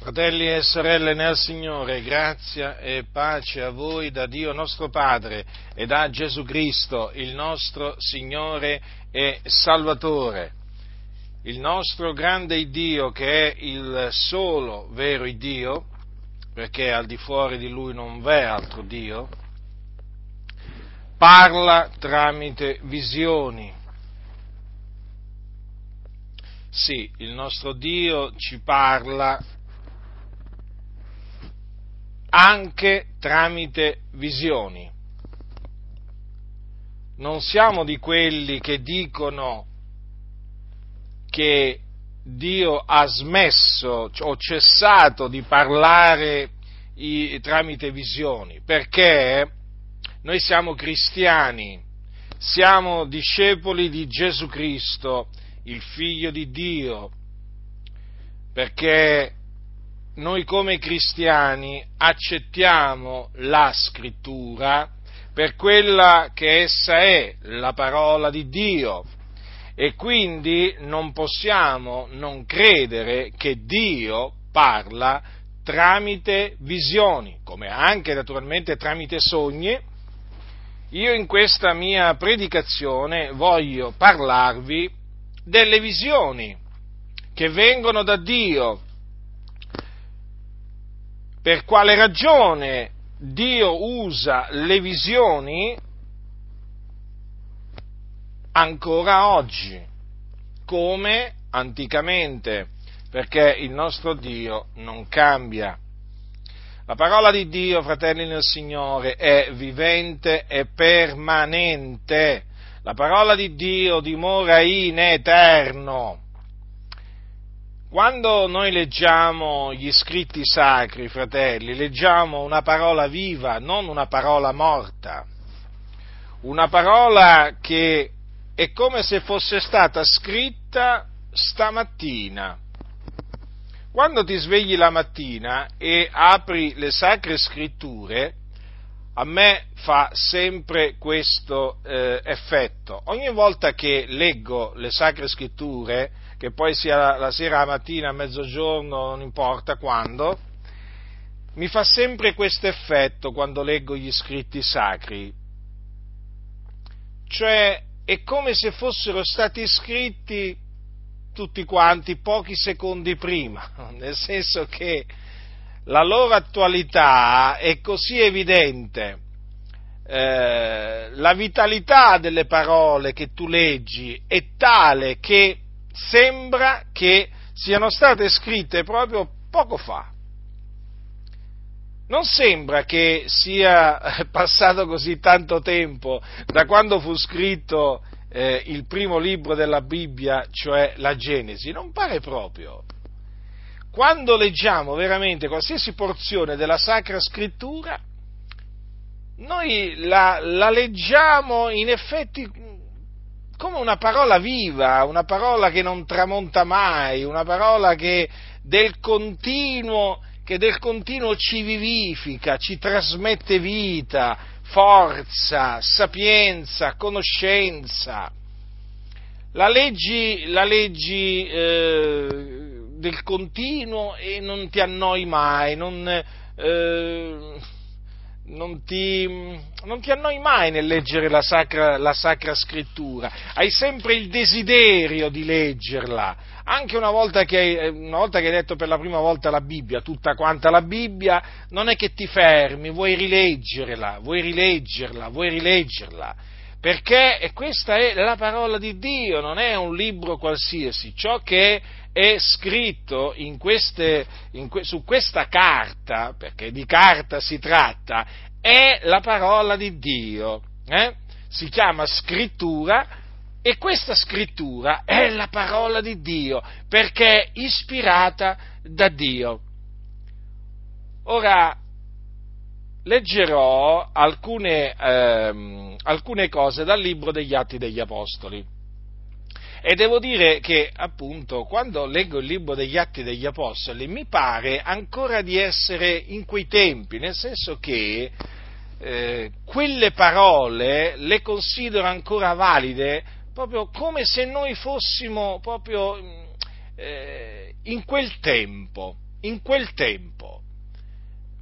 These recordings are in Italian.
Fratelli e sorelle nel Signore, grazia e pace a voi da Dio nostro Padre e da Gesù Cristo, il nostro Signore e Salvatore. Il nostro grande Dio, che è il solo vero Dio, perché al di fuori di Lui non v'è altro Dio, parla tramite visioni. Sì, il nostro Dio ci parla anche tramite visioni. Non siamo di quelli che dicono che Dio ha smesso o cessato di parlare tramite visioni, perché noi siamo cristiani, siamo discepoli di Gesù Cristo, il Figlio di Dio, perché noi come cristiani accettiamo la scrittura per quella che essa è, la parola di Dio, e quindi non possiamo non credere che Dio parla tramite visioni, come anche naturalmente tramite sogni. Io in questa mia predicazione voglio parlarvi delle visioni che vengono da Dio per quale ragione Dio usa le visioni ancora oggi, come anticamente, perché il nostro Dio non cambia. La parola di Dio, fratelli nel Signore, è vivente e permanente. La parola di Dio dimora in eterno. Quando noi leggiamo gli scritti sacri, fratelli, leggiamo una parola viva, non una parola morta, una parola che è come se fosse stata scritta stamattina. Quando ti svegli la mattina e apri le sacre scritture, a me fa sempre questo eh, effetto. Ogni volta che leggo le sacre scritture, che poi sia la sera, la mattina, a mezzogiorno, non importa quando, mi fa sempre questo effetto quando leggo gli scritti sacri. Cioè, è come se fossero stati scritti tutti quanti pochi secondi prima, nel senso che la loro attualità è così evidente, eh, la vitalità delle parole che tu leggi è tale che sembra che siano state scritte proprio poco fa. Non sembra che sia passato così tanto tempo da quando fu scritto eh, il primo libro della Bibbia, cioè la Genesi, non pare proprio. Quando leggiamo veramente qualsiasi porzione della Sacra Scrittura, noi la, la leggiamo in effetti come una parola viva, una parola che non tramonta mai, una parola che del continuo, che del continuo ci vivifica, ci trasmette vita, forza, sapienza, conoscenza. La leggi, la leggi eh, del continuo e non ti annoi mai, non, eh, non ti, non ti annoi mai nel leggere la sacra, la sacra, scrittura, hai sempre il desiderio di leggerla, anche una volta, che, una volta che hai letto per la prima volta la Bibbia, tutta quanta la Bibbia, non è che ti fermi, vuoi rileggerla, vuoi rileggerla, vuoi rileggerla, perché questa è la parola di Dio, non è un libro qualsiasi, ciò che è scritto in queste, in que, su questa carta, perché di carta si tratta, è la parola di Dio. Eh? Si chiama scrittura e questa scrittura è la parola di Dio, perché è ispirata da Dio. Ora, leggerò alcune, ehm, alcune cose dal libro degli Atti degli Apostoli. E devo dire che, appunto, quando leggo il libro degli Atti degli Apostoli, mi pare ancora di essere in quei tempi, nel senso che eh, quelle parole le considero ancora valide proprio come se noi fossimo proprio eh, in quel tempo. in quel tempo.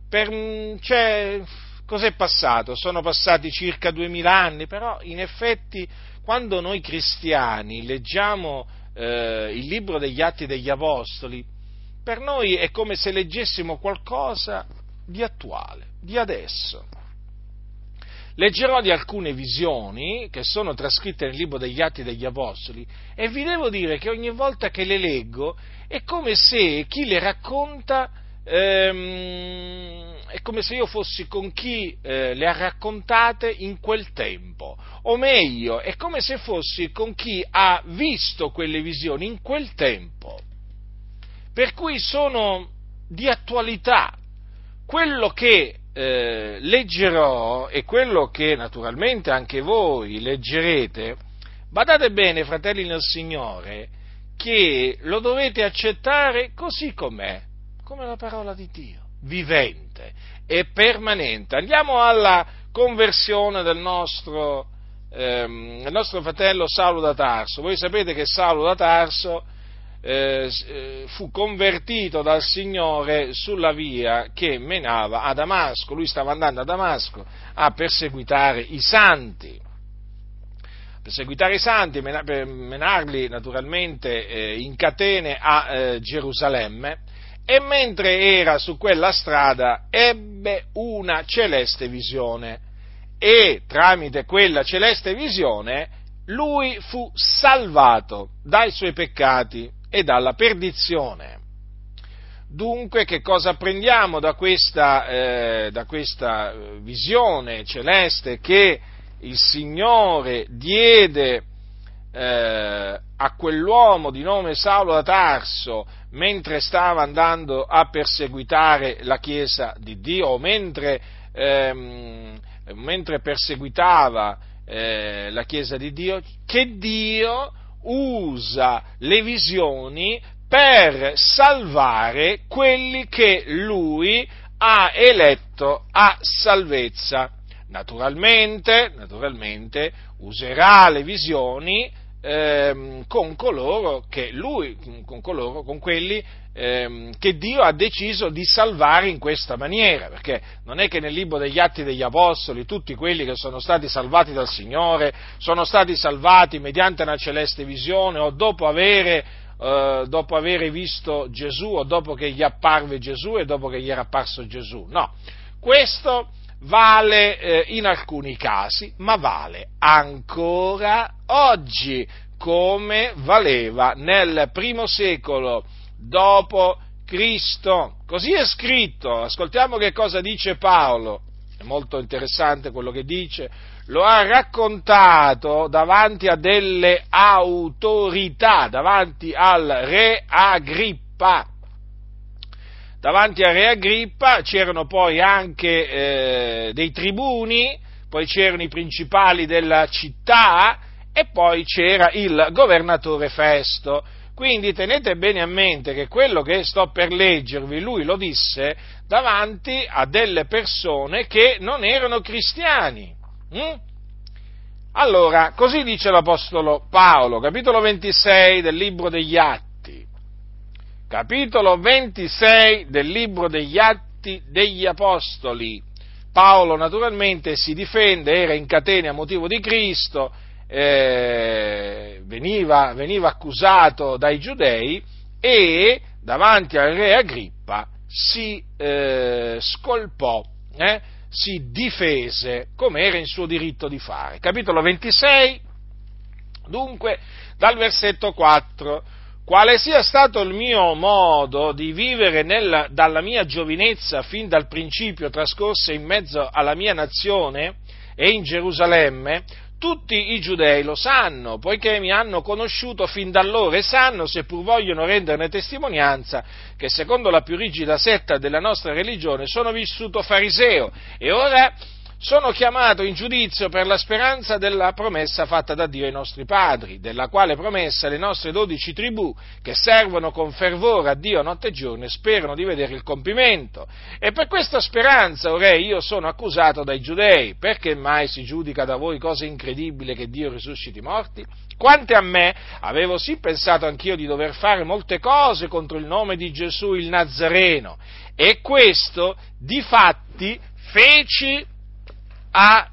Per, cioè, cos'è passato? Sono passati circa duemila anni, però in effetti quando noi cristiani leggiamo eh, il libro degli Atti degli Apostoli, per noi è come se leggessimo qualcosa di attuale, di adesso. Leggerò di alcune visioni che sono trascritte nel libro degli Atti degli Apostoli e vi devo dire che ogni volta che le leggo è come se chi le racconta ehm, è come se io fossi con chi eh, le ha raccontate in quel tempo, o meglio, è come se fossi con chi ha visto quelle visioni in quel tempo, per cui sono di attualità. Quello che eh, leggerò e quello che naturalmente anche voi leggerete, badate bene, fratelli nel Signore, che lo dovete accettare così com'è, come la parola di Dio, vivente e permanente. Andiamo alla conversione del nostro, ehm, del nostro fratello Saulo da Tarso. Voi sapete che Saulo da Tarso eh, eh, fu convertito dal Signore sulla via che menava a Damasco. Lui stava andando a Damasco a perseguitare i santi. Perseguitare i santi, menarli naturalmente eh, in catene a eh, Gerusalemme e mentre era su quella strada ebbe una celeste visione e tramite quella celeste visione lui fu salvato dai suoi peccati e dalla perdizione. Dunque, che cosa apprendiamo da questa, eh, da questa eh, visione celeste che il Signore diede eh, a quell'uomo di nome Saulo da Tarso mentre stava andando a perseguitare la Chiesa di Dio, mentre, ehm, mentre perseguitava eh, la Chiesa di Dio, che Dio usa le visioni per salvare quelli che lui ha eletto a salvezza. Naturalmente, naturalmente userà le visioni ehm, con coloro che lui, con, coloro, con quelli ehm, che Dio ha deciso di salvare in questa maniera, perché non è che nel libro degli Atti degli Apostoli tutti quelli che sono stati salvati dal Signore sono stati salvati mediante una celeste visione o dopo avere, eh, dopo avere visto Gesù o dopo che gli apparve Gesù e dopo che gli era apparso Gesù. No, questo vale eh, in alcuni casi, ma vale ancora oggi, come valeva nel primo secolo dopo Cristo. Così è scritto, ascoltiamo che cosa dice Paolo, è molto interessante quello che dice, lo ha raccontato davanti a delle autorità, davanti al re Agrippa davanti a Re Agrippa c'erano poi anche eh, dei tribuni, poi c'erano i principali della città e poi c'era il governatore Festo. Quindi tenete bene a mente che quello che sto per leggervi, lui lo disse davanti a delle persone che non erano cristiani. Hm? Allora, così dice l'Apostolo Paolo, capitolo 26 del libro degli Atti capitolo 26 del libro degli Atti degli Apostoli. Paolo naturalmente si difende, era in catene a motivo di Cristo, eh, veniva, veniva accusato dai giudei e davanti al re Agrippa si eh, scolpò, eh, si difese come era in suo diritto di fare. Capitolo 26, dunque, dal versetto 4 quale sia stato il mio modo di vivere nella, dalla mia giovinezza fin dal principio trascorse in mezzo alla mia nazione e in Gerusalemme, tutti i giudei lo sanno, poiché mi hanno conosciuto fin da allora e sanno, seppur vogliono renderne testimonianza, che secondo la più rigida setta della nostra religione sono vissuto fariseo. E ora sono chiamato in giudizio per la speranza della promessa fatta da Dio ai nostri padri, della quale promessa le nostre dodici tribù, che servono con fervore a Dio notte e giorno sperano di vedere il compimento. E per questa speranza, ora io sono accusato dai giudei, perché mai si giudica da voi cosa incredibile che Dio risusciti i morti? Quante a me, avevo sì pensato anch'io di dover fare molte cose contro il nome di Gesù il Nazareno, e questo, di fatti, feci a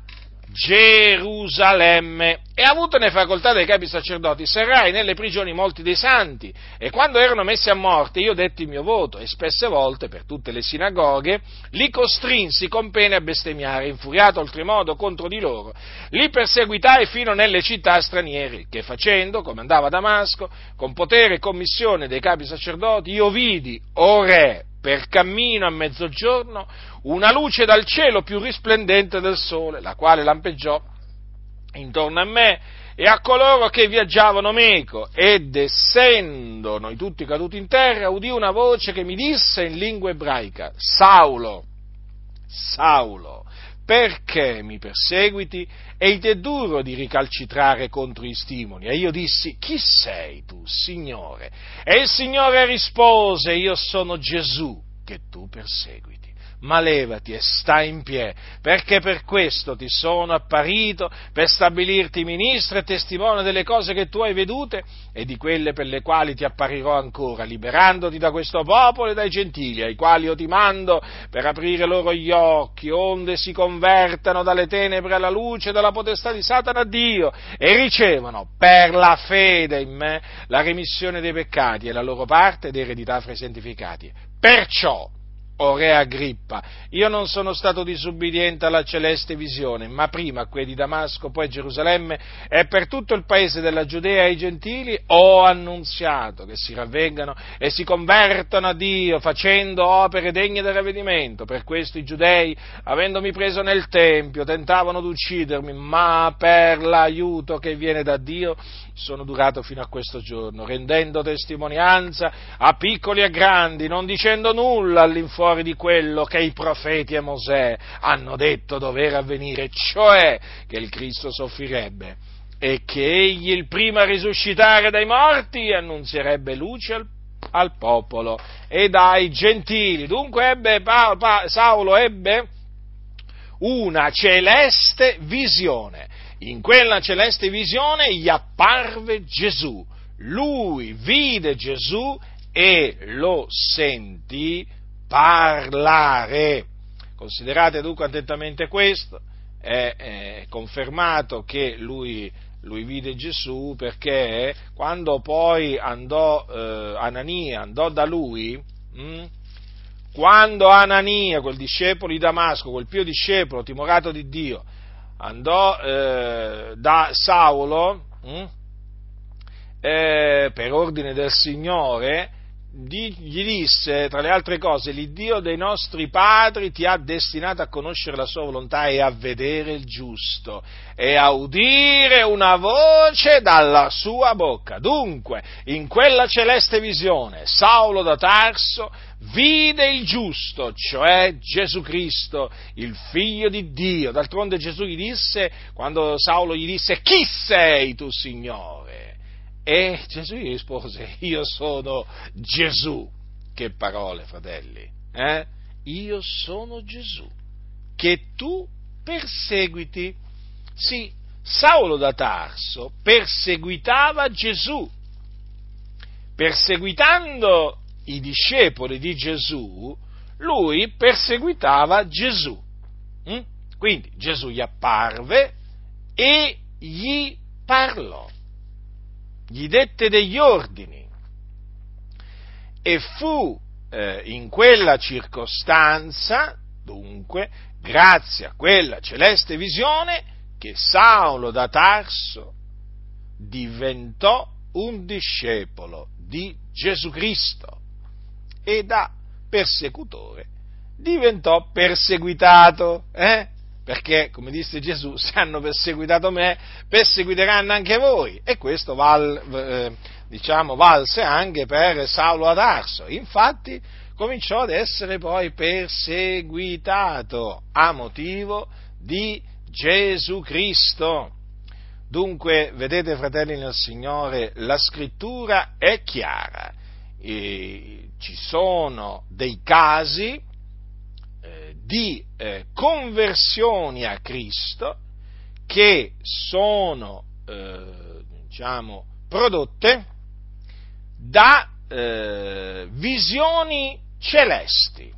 Gerusalemme. E avutone facoltà dai capi sacerdoti, serrai nelle prigioni molti dei santi. E quando erano messi a morte io detti il mio voto. E spesse volte per tutte le sinagoghe li costrinsi con pene a bestemmiare, infuriato oltremodo contro di loro, li perseguitai fino nelle città straniere, che facendo, come andava a Damasco, con potere e commissione dei capi sacerdoti, io vidi, o re, per cammino a mezzogiorno una luce dal cielo più risplendente del sole, la quale lampeggiò intorno a me e a coloro che viaggiavano meco, ed essendo noi tutti caduti in terra, udì una voce che mi disse in lingua ebraica, Saulo, Saulo, perché mi perseguiti? Ed è duro di ricalcitrare contro gli stimoli. E io dissi, chi sei tu, Signore? E il Signore rispose, io sono Gesù che tu perseguiti ma levati e stai in piedi, perché per questo ti sono apparito, per stabilirti ministro e testimone delle cose che tu hai vedute e di quelle per le quali ti apparirò ancora, liberandoti da questo popolo e dai gentili, ai quali io ti mando per aprire loro gli occhi, onde si convertano dalle tenebre alla luce, dalla potestà di Satana a Dio, e ricevono per la fede in me la remissione dei peccati e la loro parte ed eredità fra i santificati. Perciò, o re Agrippa, io non sono stato disubbidiente alla celeste visione, ma prima a quei di Damasco, poi a Gerusalemme e per tutto il paese della Giudea e ai gentili ho annunziato che si ravvengano e si convertano a Dio facendo opere degne del ravvedimento. Per questo i giudei, avendomi preso nel Tempio, tentavano di uccidermi, ma per l'aiuto che viene da Dio sono durato fino a questo giorno, rendendo testimonianza a piccoli e grandi, non dicendo nulla all'infuori fuori di quello che i profeti e Mosè hanno detto dover avvenire, cioè che il Cristo soffrirebbe e che egli il primo a risuscitare dai morti annunzierebbe luce al, al popolo e ai gentili. Dunque ebbe, pa, pa, Saulo ebbe una celeste visione. In quella celeste visione gli apparve Gesù. Lui vide Gesù e lo sentì parlare. Considerate dunque attentamente questo, è, è confermato che lui, lui, vide Gesù perché quando poi andò, eh, Anania andò da lui, mh, hm, quando Anania, quel discepolo di Damasco, quel pio discepolo timorato di Dio, andò eh, da Saulo, mh, hm, eh, per ordine del Signore, gli disse, tra le altre cose, l'Iddio dei nostri padri ti ha destinato a conoscere la sua volontà e a vedere il giusto e a udire una voce dalla sua bocca. Dunque, in quella celeste visione, Saulo da Tarso vide il giusto, cioè Gesù Cristo, il figlio di Dio. D'altronde Gesù gli disse, quando Saulo gli disse, chi sei tu, Signore? E Gesù gli rispose, io sono Gesù. Che parole, fratelli. Eh? Io sono Gesù, che tu perseguiti. Sì, Saulo da Tarso perseguitava Gesù. Perseguitando i discepoli di Gesù, lui perseguitava Gesù. Mm? Quindi Gesù gli apparve e gli parlò gli dette degli ordini e fu eh, in quella circostanza, dunque, grazie a quella celeste visione, che Saulo da Tarso diventò un discepolo di Gesù Cristo e da persecutore diventò perseguitato. Eh? Perché, come disse Gesù, se hanno perseguitato me, perseguiteranno anche voi. E questo val, eh, diciamo, valse anche per Saulo ad Arso. Infatti, cominciò ad essere poi perseguitato a motivo di Gesù Cristo. Dunque, vedete fratelli nel Signore, la scrittura è chiara. E ci sono dei casi di eh, conversioni a Cristo che sono, eh, diciamo, prodotte da eh, visioni celesti.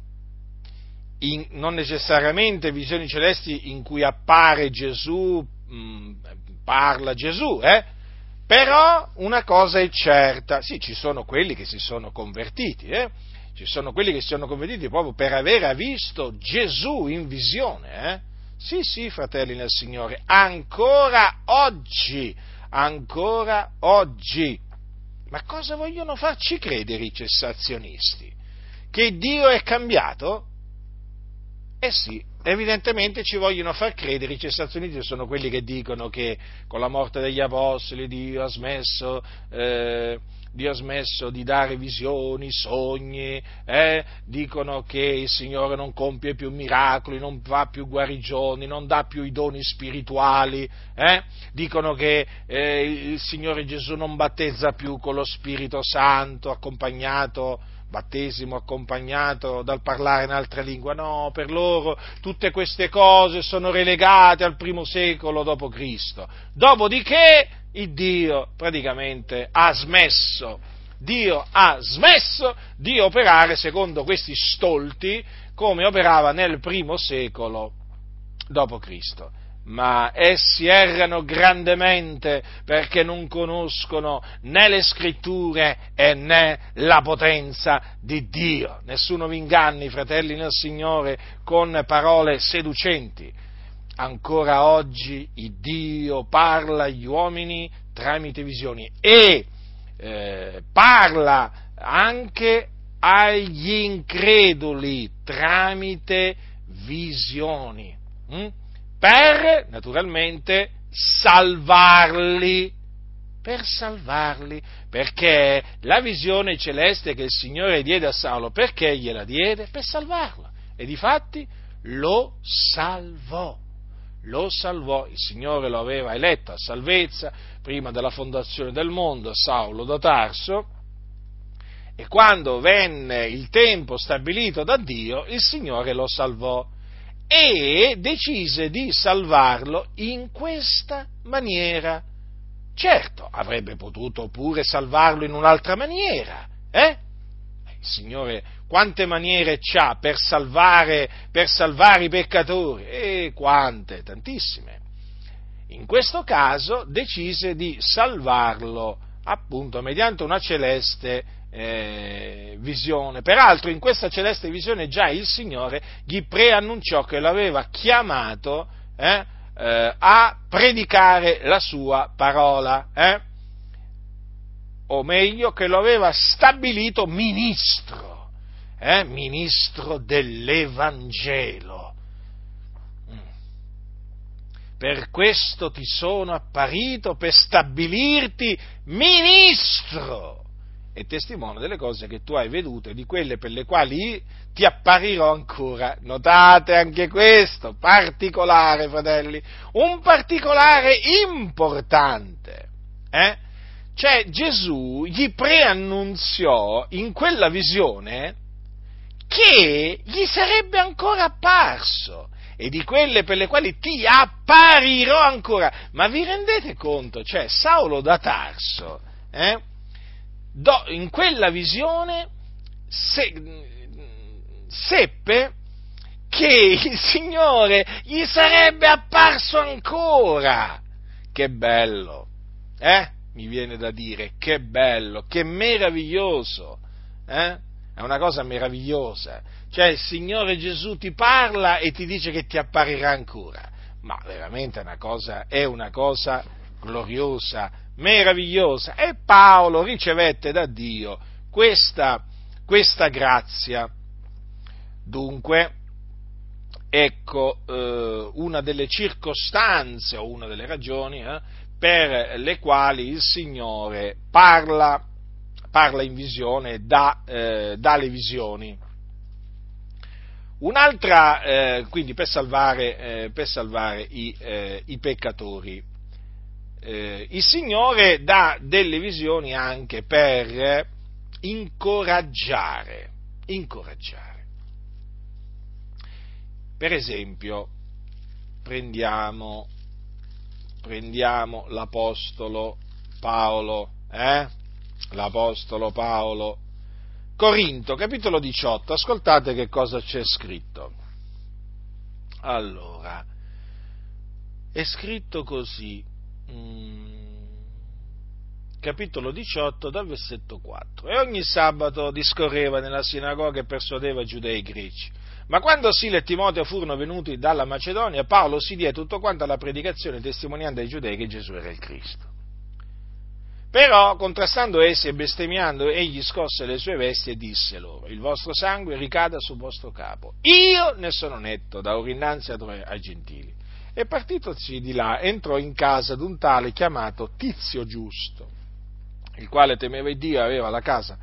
In, non necessariamente visioni celesti in cui appare Gesù, mh, mm, parla Gesù, eh? però una cosa è certa, sì, ci sono quelli che si sono convertiti, eh? Ci sono quelli che si sono convertiti proprio per aver visto Gesù in visione, eh? sì, sì, fratelli nel Signore, ancora oggi, ancora oggi. Ma cosa vogliono farci credere i cessazionisti? Che Dio è cambiato? Eh sì, evidentemente ci vogliono far credere, i cessazionisti sono quelli che dicono che con la morte degli apostoli Dio ha smesso, eh, Dio ha smesso di dare visioni, sogni, eh? dicono che il Signore non compie più miracoli, non fa più guarigioni, non dà più i doni spirituali, eh? dicono che eh, il Signore Gesù non battezza più con lo Spirito Santo accompagnato battesimo accompagnato dal parlare in altra lingua, no, per loro tutte queste cose sono relegate al primo secolo d.C. Dopodiché il Dio praticamente ha smesso, Dio ha smesso di operare secondo questi stolti come operava nel primo secolo d.C ma essi errano grandemente perché non conoscono né le scritture né la potenza di Dio. Nessuno vi inganni, fratelli nel Signore, con parole seducenti. Ancora oggi Dio parla agli uomini tramite visioni e eh, parla anche agli increduli tramite visioni. Hm? per, naturalmente, salvarli, per salvarli, perché la visione celeste che il Signore diede a Saulo, perché gliela diede? Per salvarlo. E difatti lo salvò, lo salvò, il Signore lo aveva eletto a salvezza prima della fondazione del mondo, Saulo da Tarso, e quando venne il tempo stabilito da Dio, il Signore lo salvò e decise di salvarlo in questa maniera. Certo, avrebbe potuto pure salvarlo in un'altra maniera, eh? Il Signore quante maniere ha per salvare, per salvare i peccatori? E quante? Tantissime. In questo caso decise di salvarlo appunto mediante una celeste eh, visione. Peraltro in questa celeste visione già il Signore gli preannunciò che l'aveva chiamato eh, eh, a predicare la sua parola, eh? O meglio che lo aveva stabilito ministro, eh, ministro dell'Evangelo. Mm. Per questo ti sono apparito per stabilirti ministro è testimone delle cose che tu hai vedute, di quelle per le quali ti apparirò ancora. Notate anche questo, particolare, fratelli, un particolare importante. Eh? Cioè Gesù gli preannunziò in quella visione che gli sarebbe ancora apparso e di quelle per le quali ti apparirò ancora. Ma vi rendete conto? Cioè, Saulo da Tarso, eh, do, in quella visione se, seppe che il Signore gli sarebbe apparso ancora. Che bello, eh? Mi viene da dire, che bello, che meraviglioso, eh? È una cosa meravigliosa. Cioè il Signore Gesù ti parla e ti dice che ti apparirà ancora. Ma veramente è una cosa, è una cosa gloriosa, meravigliosa. E Paolo ricevette da Dio questa, questa grazia. Dunque, ecco eh, una delle circostanze o una delle ragioni eh, per le quali il Signore parla, parla in visione, dà, eh, dà le visioni. Un'altra, eh, quindi per salvare, eh, per salvare i, eh, i, peccatori. Eh, il Signore dà delle visioni anche per incoraggiare, incoraggiare. Per esempio, prendiamo, prendiamo l'Apostolo Paolo, eh? L'Apostolo Paolo Corinto, capitolo 18, ascoltate che cosa c'è scritto. Allora, è scritto così, mm, capitolo 18 dal versetto 4, e ogni sabato discorreva nella sinagoga e persuadeva giudei e greci. Ma quando Sile e Timoteo furono venuti dalla Macedonia, Paolo si diede tutto quanto alla predicazione testimoniando ai giudei che Gesù era il Cristo. Però, contrastando essi e bestemmiando, egli scosse le sue vesti e disse loro, il vostro sangue ricada sul vostro capo. Io ne sono netto da ora innanzi ai gentili. E partitosi di là, entrò in casa d'un tale chiamato Tizio Giusto, il quale temeva Dio e aveva la casa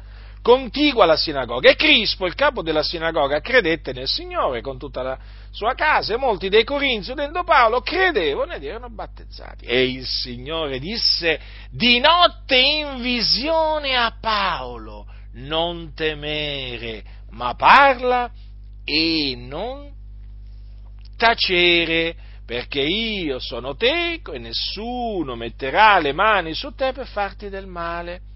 contigua alla sinagoga. E Crispo, il capo della sinagoga, credette nel Signore con tutta la sua casa e molti dei corinzi, udendo Paolo, credevano ed erano battezzati. E il Signore disse di notte in visione a Paolo, non temere, ma parla e non tacere, perché io sono teco e nessuno metterà le mani su te per farti del male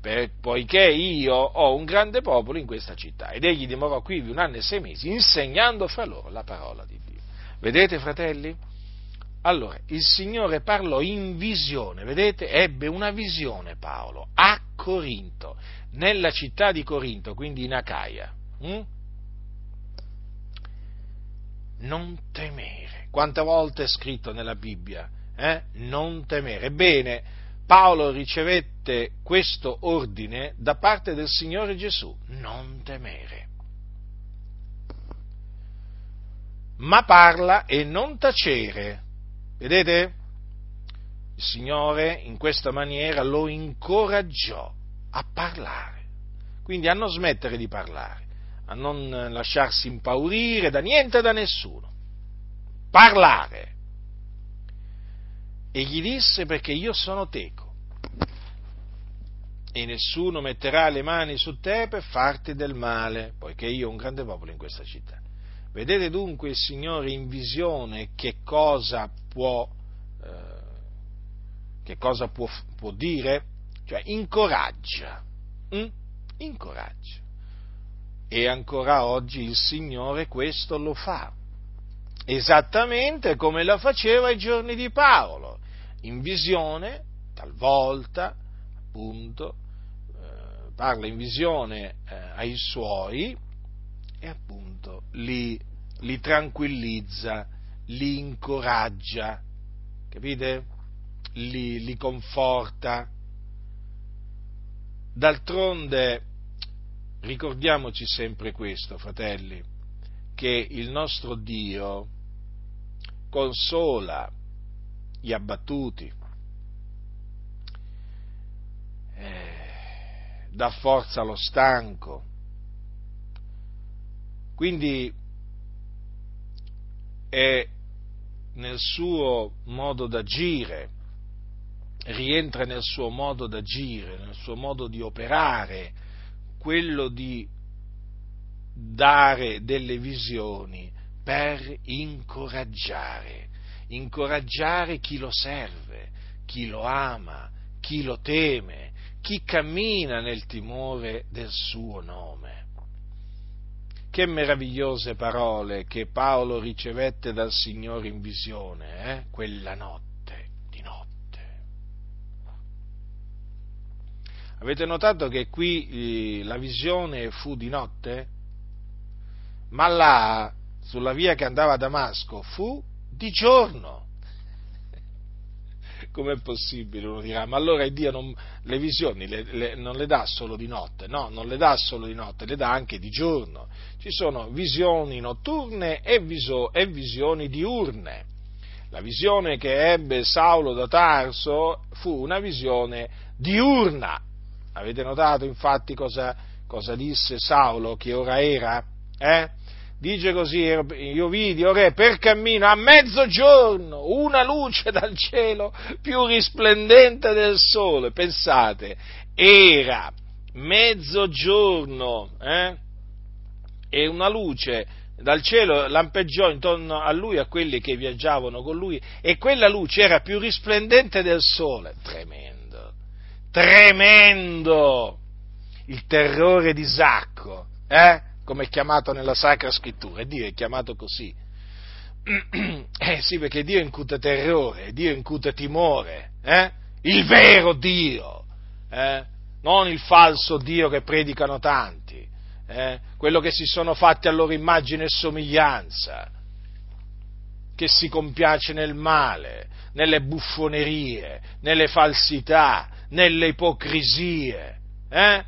per, poiché io ho un grande popolo in questa città. Ed egli dimorò qui un anno e sei mesi, insegnando fra loro la parola di Dio. Vedete, fratelli? Allora, il Signore parlò in visione, vedete? Ebbe una visione Paolo a Corinto, nella città di Corinto, quindi in Acaia. Hm? Non temere. Quante volte è scritto nella Bibbia? Eh? Non temere. Ebbene, Paolo ricevette questo ordine da parte del Signore Gesù, non temere. Ma parla e non tacere. Vedete? Il Signore in questa maniera lo incoraggiò a parlare. Quindi a non smettere di parlare, a non lasciarsi impaurire da niente e da nessuno. Parlare e gli disse perché io sono teco e nessuno metterà le mani su te per farti del male, poiché io ho un grande popolo in questa città. Vedete dunque il Signore in visione che cosa può, eh, che cosa può, può dire? Cioè incoraggia, hm? incoraggia. E ancora oggi il Signore questo lo fa, esattamente come lo faceva ai giorni di Paolo in visione, talvolta, appunto, eh, parla in visione eh, ai suoi e appunto li, li tranquillizza, li incoraggia, capite? Li, li conforta. D'altronde, ricordiamoci sempre questo, fratelli, che il nostro Dio consola gli abbattuti, eh, dà forza allo stanco. Quindi è nel suo modo d'agire, rientra nel suo modo d'agire, nel suo modo di operare, quello di dare delle visioni per incoraggiare incoraggiare chi lo serve, chi lo ama, chi lo teme, chi cammina nel timore del suo nome. Che meravigliose parole che Paolo ricevette dal Signore in visione, eh? quella notte, di notte. Avete notato che qui eh, la visione fu di notte? Ma là, sulla via che andava a Damasco, fu di giorno. Com'è possibile? Uno dirà, ma allora Dio non, le visioni le, le, non le dà solo di notte? No, non le dà solo di notte, le dà anche di giorno. Ci sono visioni notturne e, viso, e visioni diurne. La visione che ebbe Saulo da Tarso fu una visione diurna. Avete notato infatti cosa, cosa disse Saulo che ora era? Eh? Dice così, io vidi, o re, per cammino a mezzogiorno una luce dal cielo più risplendente del sole, pensate, era mezzogiorno, eh? e una luce dal cielo lampeggiò intorno a lui, a quelli che viaggiavano con lui, e quella luce era più risplendente del sole. Tremendo, tremendo! Il terrore di Isacco, eh? Come è chiamato nella Sacra Scrittura, e Dio è chiamato così. Eh sì, perché Dio incute terrore, Dio incute timore, eh? il vero Dio, eh? non il falso Dio che predicano tanti eh, quello che si sono fatti a loro immagine e somiglianza, che si compiace nel male, nelle buffonerie, nelle falsità, nelle ipocrisie. Eh?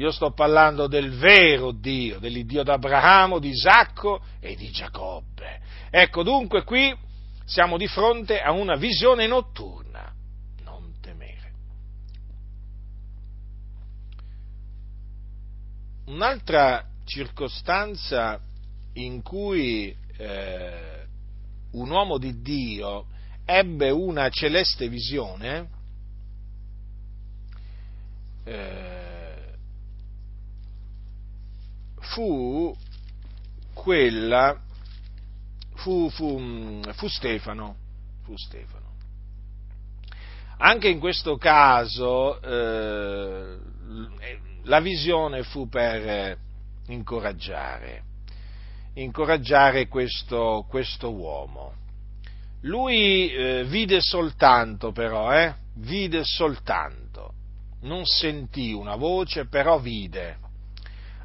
Io sto parlando del vero Dio, dell'Iddio d'Abramo, di Isacco e di Giacobbe. Ecco, dunque qui siamo di fronte a una visione notturna Un'altra circostanza in cui eh, un uomo di Dio ebbe una celeste visione eh, fu quella, fu, fu, fu, Stefano, fu Stefano. Anche in questo caso eh, la visione fu per eh, incoraggiare, incoraggiare questo, questo uomo. Lui eh, vide soltanto però, eh, vide soltanto, non sentì una voce, però vide.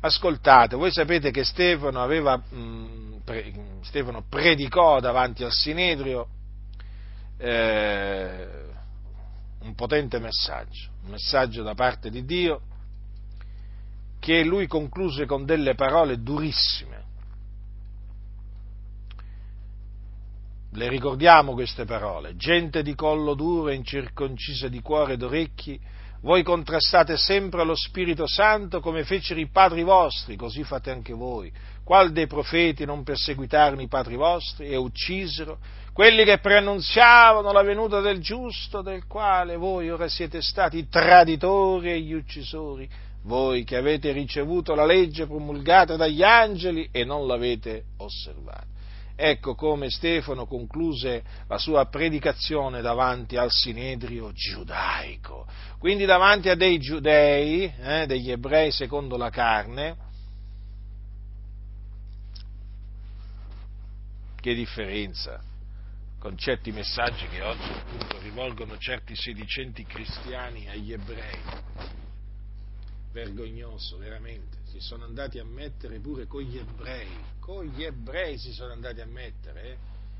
Ascoltate, voi sapete che Stefano, aveva, mh, mm, pre, Stefano predicò davanti al Sinedrio eh, un potente messaggio, un messaggio da parte di Dio che lui concluse con delle parole durissime. Le ricordiamo queste parole, gente di collo duro e incirconcisa di cuore ed orecchi, voi contrastate sempre lo Spirito Santo come fecero i padri vostri, così fate anche voi. Qual dei profeti non perseguitarono i padri vostri e uccisero quelli che preannunziavano la venuta del giusto, del quale voi ora siete stati traditori e gli uccisori? voi che avete ricevuto la legge promulgata dagli angeli e non l'avete osservata. Ecco come Stefano concluse la sua predicazione davanti al sinedrio giudaico, quindi davanti a dei giudei, eh, degli ebrei secondo la carne. Che differenza con certi messaggi che oggi appunto rivolgono certi sedicenti cristiani agli ebrei vergognoso, veramente. Si sono andati a mettere pure con gli ebrei, con gli ebrei si sono andati a mettere, eh?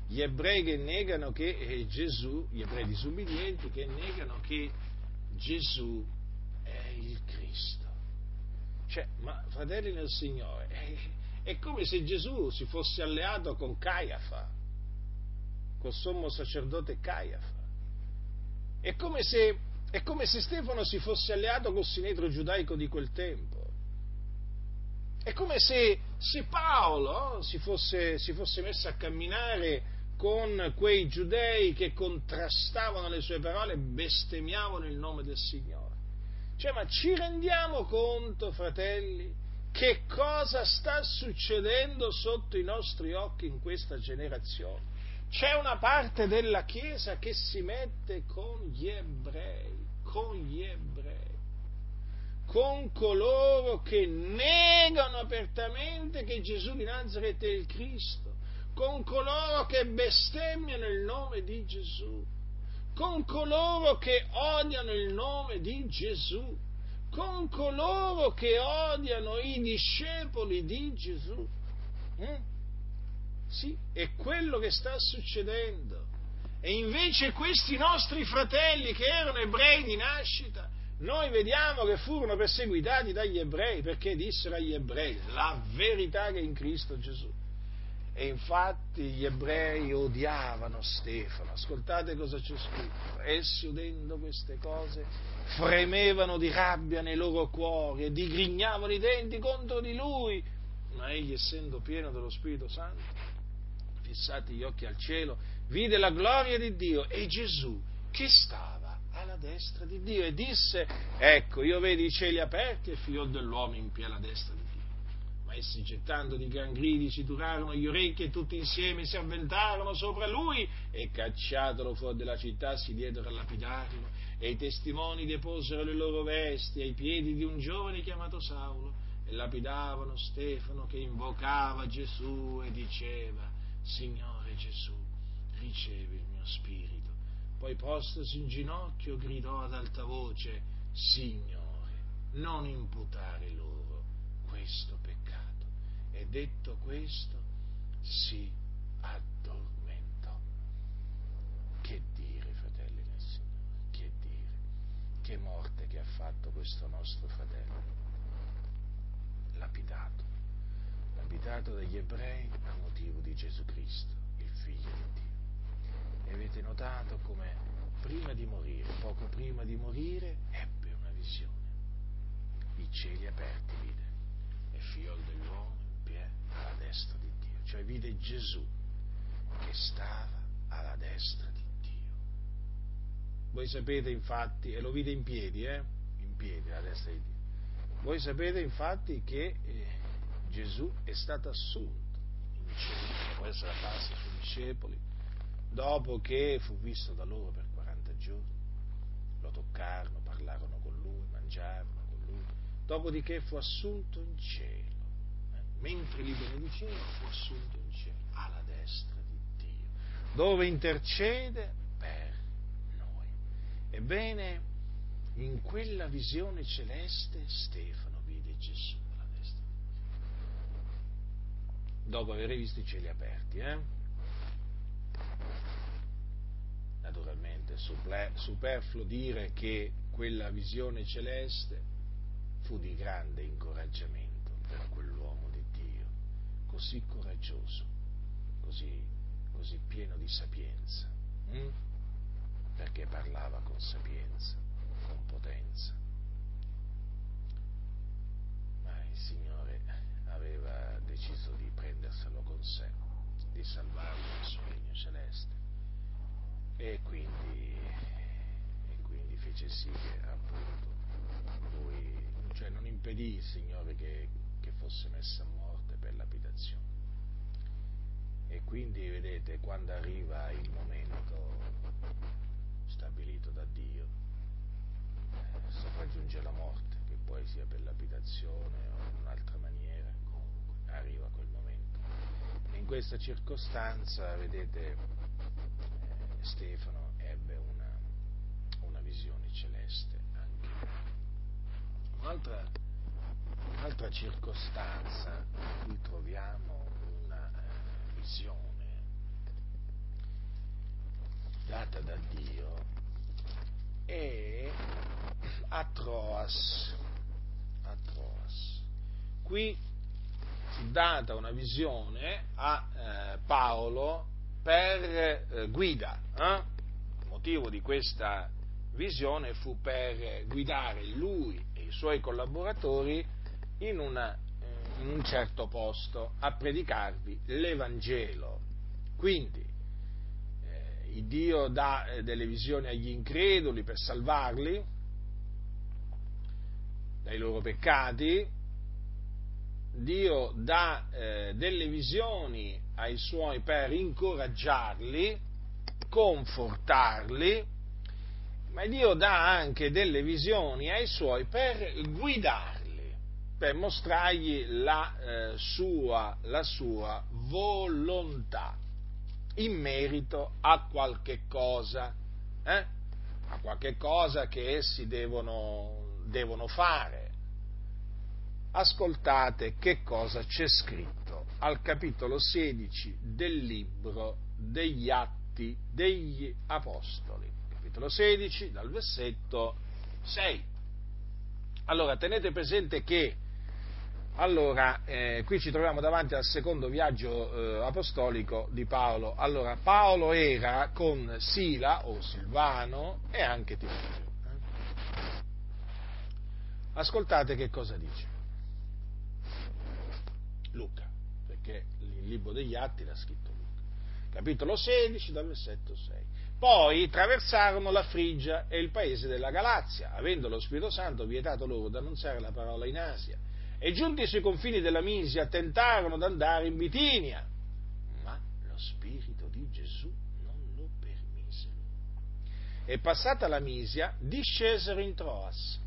gli ebrei che negano che eh, Gesù, gli ebrei disubbidienti che negano che Gesù è il Cristo. Cioè, ma fratelli nel Signore, è, è come se Gesù si fosse alleato con Caiafa, col sommo sacerdote Caiafa. È come se è come se Stefano si fosse alleato col sinedro giudaico di quel tempo. È come se, se Paolo si fosse, si fosse messo a camminare con quei giudei che contrastavano le sue parole e bestemmiavano il nome del Signore. Cioè, ma ci rendiamo conto, fratelli, che cosa sta succedendo sotto i nostri occhi in questa generazione? C'è una parte della Chiesa che si mette con gli ebrei, con gli ebrei, con coloro che negano apertamente che Gesù di Nazareth è il Cristo, con coloro che bestemmiano il nome di Gesù, con coloro che odiano il nome di Gesù, con coloro che odiano i discepoli di Gesù. Eh? Sì, è quello che sta succedendo. E invece questi nostri fratelli che erano ebrei di nascita, noi vediamo che furono perseguitati dagli ebrei perché dissero agli ebrei la verità che è in Cristo Gesù. E infatti gli ebrei odiavano Stefano. Ascoltate cosa c'è scritto. Essi udendo queste cose fremevano di rabbia nei loro cuori e digrignavano i denti contro di lui ma egli essendo pieno dello Spirito Santo, fissati gli occhi al cielo, vide la gloria di Dio e Gesù che stava alla destra di Dio e disse, ecco, io vedo i cieli aperti e figlio dell'uomo in alla destra di Dio. Ma essi gettando di gran gridi si durarono gli orecchi e tutti insieme si avventarono sopra lui e cacciatolo fuori della città si diedero a lapidarlo e i testimoni deposero le loro vesti ai piedi di un giovane chiamato Saulo e lapidavano Stefano che invocava Gesù e diceva Signore Gesù ricevi il mio spirito. Poi postosi in ginocchio gridò ad alta voce Signore non imputare loro questo peccato. E detto questo si addormentò. Che dire fratelli del Signore che dire? Che morte che ha fatto questo nostro fratello lapidato. Lapidato dagli ebrei a motivo di Gesù Cristo il figlio di Dio e avete notato come prima di morire, poco prima di morire, ebbe una visione. I cieli aperti vide e figlio dell'uomo in piedi alla destra di Dio. Cioè vide Gesù che stava alla destra di Dio. Voi sapete infatti, e lo vide in piedi, eh? In piedi alla destra di Dio. Voi sapete infatti che eh, Gesù è stato assunto in cielo, può essere apparso sui discepoli, dopo che fu visto da loro per 40 giorni, lo toccarono, parlarono con lui, mangiarono con lui, dopodiché fu assunto in cielo, eh? mentre li benediceva fu assunto in cielo, alla destra di Dio, dove intercede per noi. Ebbene, in quella visione celeste Stefano vide Gesù alla destra di Dio, dopo aver visto i cieli aperti, eh? Naturalmente superfluo dire che quella visione celeste fu di grande incoraggiamento per quell'uomo di Dio, così coraggioso, così, così pieno di sapienza, hm? perché parlava con sapienza, con potenza. Ma il Signore aveva deciso di prenderselo con sé, di salvarlo nel suo regno celeste e quindi, e quindi fece sì che appunto lui, cioè non impedì il Signore che, che fosse messo a morte per lapidazione. E quindi vedete, quando arriva il momento stabilito da Dio, eh, sopraggiunge la morte, che poi sia per lapidazione o in un'altra maniera, comunque arriva quel momento. In questa circostanza, vedete, Stefano ebbe una, una visione celeste anche. Un'altra, un'altra, circostanza in cui troviamo una eh, visione data da Dio è a Troas. A Troas. Qui fu data una visione a eh, Paolo per eh, guida. Eh? Il motivo di questa visione fu per guidare lui e i suoi collaboratori in, una, eh, in un certo posto a predicarvi l'Evangelo. Quindi eh, il Dio dà eh, delle visioni agli increduli per salvarli dai loro peccati, Dio dà delle visioni ai suoi per incoraggiarli, confortarli, ma Dio dà anche delle visioni ai suoi per guidarli, per mostrargli la, eh, sua, la sua volontà in merito a qualche cosa, eh? a qualche cosa che essi devono, devono fare ascoltate che cosa c'è scritto al capitolo 16 del libro degli Atti degli Apostoli, capitolo 16 dal versetto 6. Allora, tenete presente che allora, eh, qui ci troviamo davanti al secondo viaggio eh, apostolico di Paolo. Allora, Paolo era con Sila o Silvano e anche Timoteo. Eh? Ascoltate che cosa dice Luca, il libro degli Atti l'ha scritto Luca. Capitolo 16 dal versetto 6. Poi traversarono la Frigia e il paese della Galazia, avendo lo Spirito Santo vietato loro di annunziare la parola in Asia. E giunti sui confini della Misia tentarono di andare in Bitinia, ma lo Spirito di Gesù non lo permise. E passata la Misia, discesero in Troas.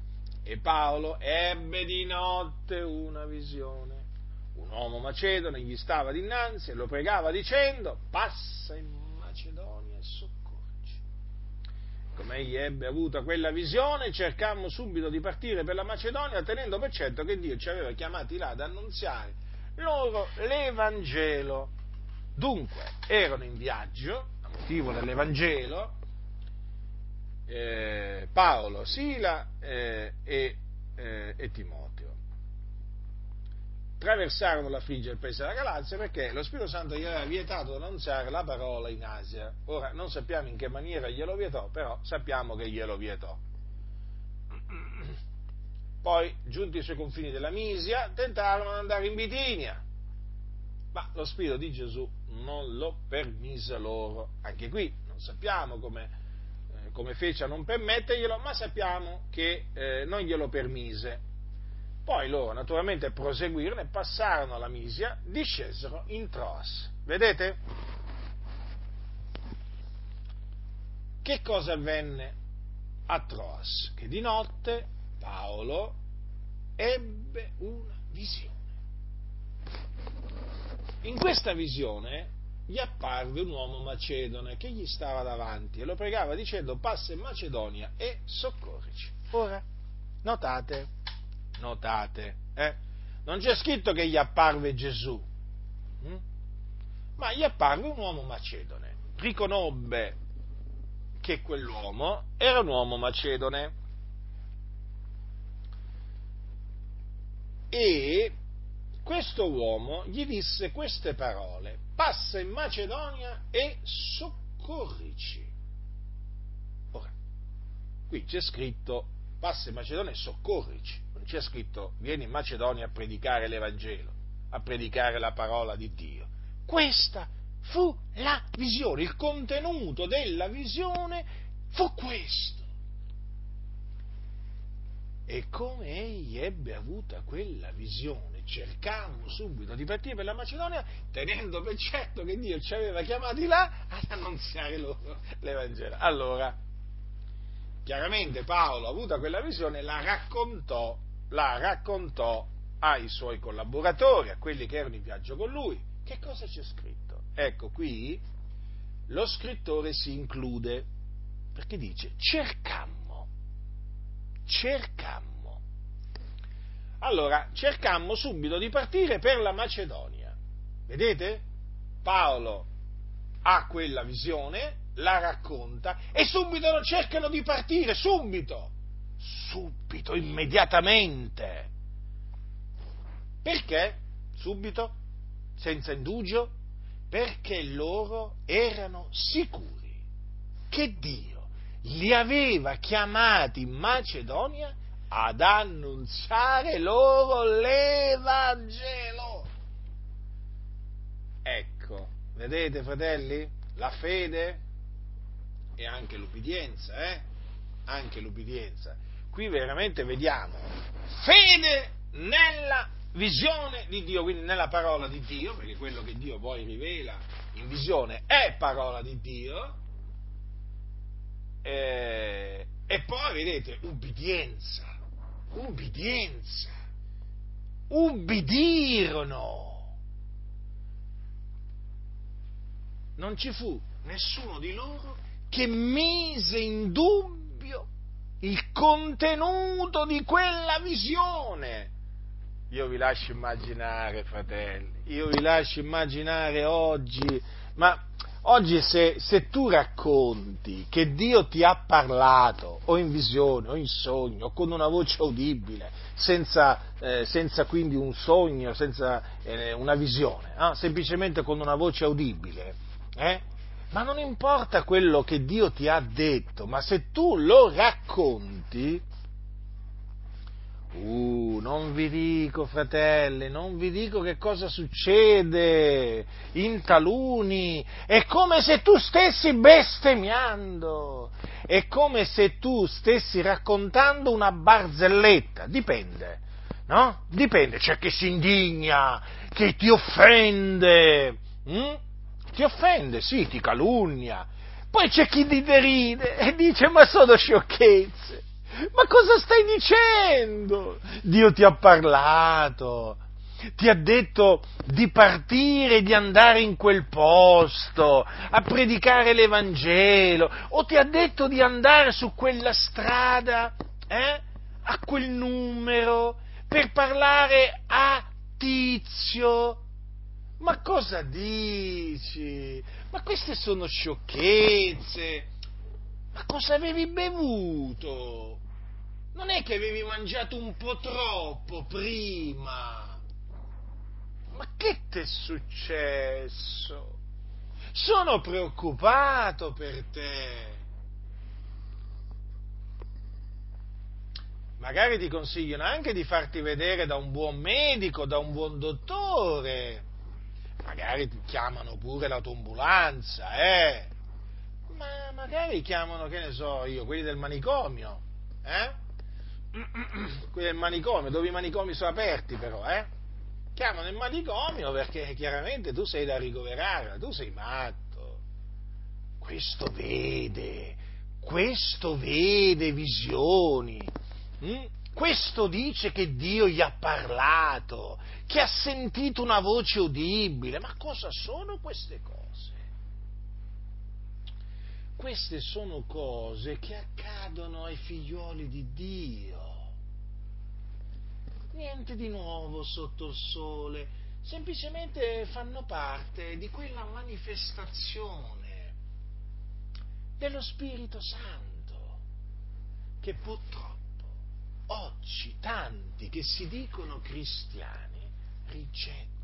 E Paolo ebbe di notte una visione. Un uomo macedone gli stava dinanzi e lo pregava dicendo, passa in Macedonia e soccorri come egli ebbe avuto quella visione, cercammo subito di partire per la Macedonia, tenendo per certo che Dio ci aveva chiamati là ad annunziare loro l'Evangelo. Dunque, erano in viaggio, a motivo dell'Evangelo, eh, Paolo, Sila eh, e, eh, e Timoteo traversarono la Frigia e il paese della Galazia perché lo Spirito Santo gli aveva vietato di annunziare la parola in Asia. Ora non sappiamo in che maniera glielo vietò, però sappiamo che glielo vietò. Poi, giunti sui confini della Misia, tentarono di andare in Bitinia, ma lo Spirito di Gesù non lo permise loro. Anche qui non sappiamo come, eh, come fece a non permetterglielo, ma sappiamo che eh, non glielo permise poi loro naturalmente proseguirono e passarono la Misia, discesero in Troas. Vedete? Che cosa avvenne a Troas? Che di notte Paolo ebbe una visione. In questa visione gli apparve un uomo macedone che gli stava davanti e lo pregava dicendo passa in Macedonia e soccorrici. Ora, notate, notate, eh? non c'è scritto che gli apparve Gesù, hm? ma gli apparve un uomo macedone. Riconobbe che quell'uomo era un uomo macedone e questo uomo gli disse queste parole, passa in Macedonia e soccorrici. Ora, qui c'è scritto passa in Macedonia e soccorrici c'è scritto vieni in Macedonia a predicare l'Evangelo, a predicare la parola di Dio. Questa fu la visione, il contenuto della visione fu questo. E come egli ebbe avuta quella visione, cercammo subito di partire per la Macedonia, tenendo per certo che Dio ci aveva chiamati là ad annunziare loro l'Evangelo. Allora, chiaramente Paolo, avuta quella visione, la raccontò la raccontò ai suoi collaboratori, a quelli che erano in viaggio con lui. Che cosa c'è scritto? Ecco qui lo scrittore si include perché dice cercammo, cercammo. Allora, cercammo subito di partire per la Macedonia. Vedete? Paolo ha quella visione, la racconta e subito cercano di partire, subito subito, immediatamente. Perché? Subito? Senza indugio? Perché loro erano sicuri che Dio li aveva chiamati in Macedonia ad annunziare loro l'Evangelo. Ecco, vedete fratelli? La fede e anche l'ubbidienza, eh? Anche l'ubbidienza qui veramente vediamo fede nella visione di Dio, quindi nella parola di Dio, perché quello che Dio poi rivela in visione è parola di Dio, eh, e poi vedete, ubbidienza, ubbidienza, ubbidirono. Non ci fu nessuno di loro che mise in dubbio il contenuto di quella visione. Io vi lascio immaginare, fratelli, io vi lascio immaginare oggi, ma oggi se, se, tu racconti che Dio ti ha parlato, o in visione, o in sogno, o con una voce udibile, senza, eh, senza quindi un sogno, senza eh, una visione, eh? semplicemente con una voce udibile, eh? Ma non importa quello che Dio ti ha detto, ma se tu lo racconti, Uh, non vi dico, fratelli, non vi dico che cosa succede in taluni. È come se tu stessi bestemmiando. È come se tu stessi raccontando una barzelletta. Dipende, no? Dipende. C'è chi si indigna, che ti offende. Hm? Ti offende, sì, ti calunnia. Poi c'è chi ti deride e dice, ma sono sciocchezze. Ma cosa stai dicendo? Dio ti ha parlato, ti ha detto di partire, di andare in quel posto a predicare l'Evangelo, o ti ha detto di andare su quella strada, eh, a quel numero, per parlare a Tizio. Ma cosa dici? Ma queste sono sciocchezze. Ma cosa avevi bevuto? Non è che avevi mangiato un po' troppo prima. Ma che ti è successo? Sono preoccupato per te. Magari ti consigliano anche di farti vedere da un buon medico, da un buon dottore. Magari chiamano pure l'autoambulanza, eh? Ma magari chiamano, che ne so io, quelli del manicomio, eh? qui del manicomio, dove i manicomi sono aperti però, eh? Chiamano il manicomio perché chiaramente tu sei da ricoverare, tu sei matto. Questo vede, questo vede visioni. Hm? Questo dice che Dio gli ha parlato, che ha sentito una voce udibile. Ma cosa sono queste cose? Queste sono cose che accadono ai figlioli di Dio. Niente di nuovo sotto il sole, semplicemente fanno parte di quella manifestazione dello Spirito Santo che purtroppo oggi tanti che si dicono cristiani rigettano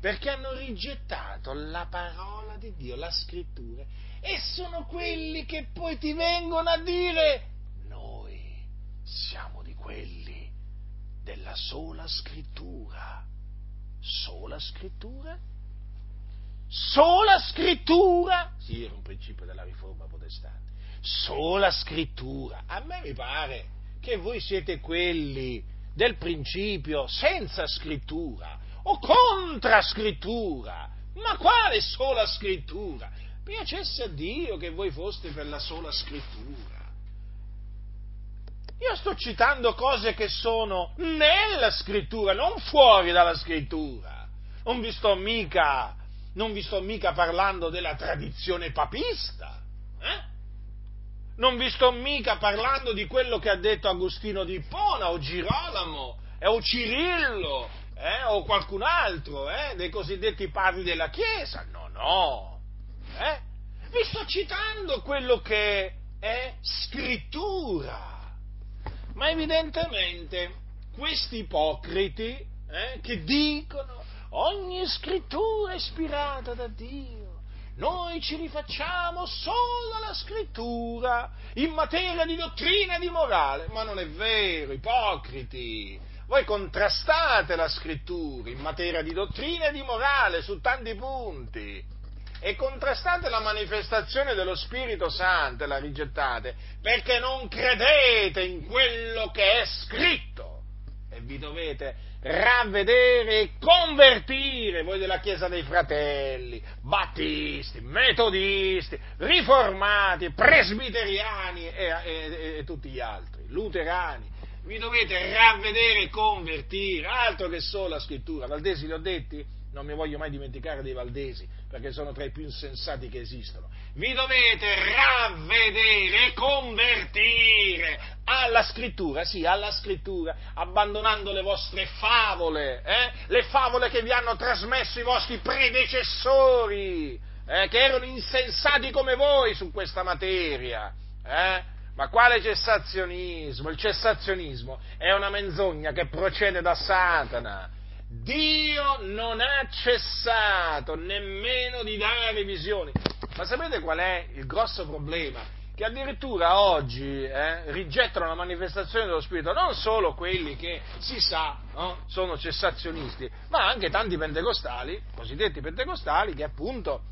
perché hanno rigettato la parola di Dio, la scrittura, e sono quelli che poi ti vengono a dire noi siamo di quelli della sola scrittura. Sola scrittura? Sola scrittura? Sì, era un principio della riforma protestante. Sola scrittura. A me mi pare che voi siete quelli del principio senza scrittura o contra scrittura. Ma quale sola scrittura? Piacesse a Dio che voi foste per la sola scrittura. Io sto citando cose che sono nella scrittura, non fuori dalla scrittura. Non vi sto mica, vi sto mica parlando della tradizione papista. Eh? Non vi sto mica parlando di quello che ha detto Agostino di Ippona o Girolamo eh, o Cirillo eh, o qualcun altro, eh, dei cosiddetti padri della Chiesa. No, no. Eh? Vi sto citando quello che è scrittura. Ma evidentemente questi ipocriti eh, che dicono ogni scrittura è ispirata da Dio, noi ci rifacciamo solo alla scrittura in materia di dottrina e di morale, ma non è vero, ipocriti. Voi contrastate la scrittura in materia di dottrina e di morale su tanti punti. E contrastate la manifestazione dello Spirito Santo e la rigettate perché non credete in quello che è scritto e vi dovete ravvedere e convertire voi della Chiesa dei Fratelli, battisti, metodisti, riformati, presbiteriani e, e, e tutti gli altri, luterani vi dovete ravvedere e convertire, altro che solo la scrittura. Valdesi li ho detti? Non mi voglio mai dimenticare dei Valdesi, perché sono tra i più insensati che esistono. Vi dovete ravvedere convertire alla scrittura, sì, alla scrittura, abbandonando le vostre favole, eh? le favole che vi hanno trasmesso i vostri predecessori, eh? che erano insensati come voi su questa materia. Eh? Ma quale cessazionismo? Il cessazionismo è una menzogna che procede da Satana. Dio non ha cessato nemmeno di dare visioni. Ma sapete qual è il grosso problema? che addirittura oggi eh, rigettano la manifestazione dello Spirito, non solo quelli che si sa no, sono cessazionisti, ma anche tanti pentecostali, cosiddetti pentecostali, che appunto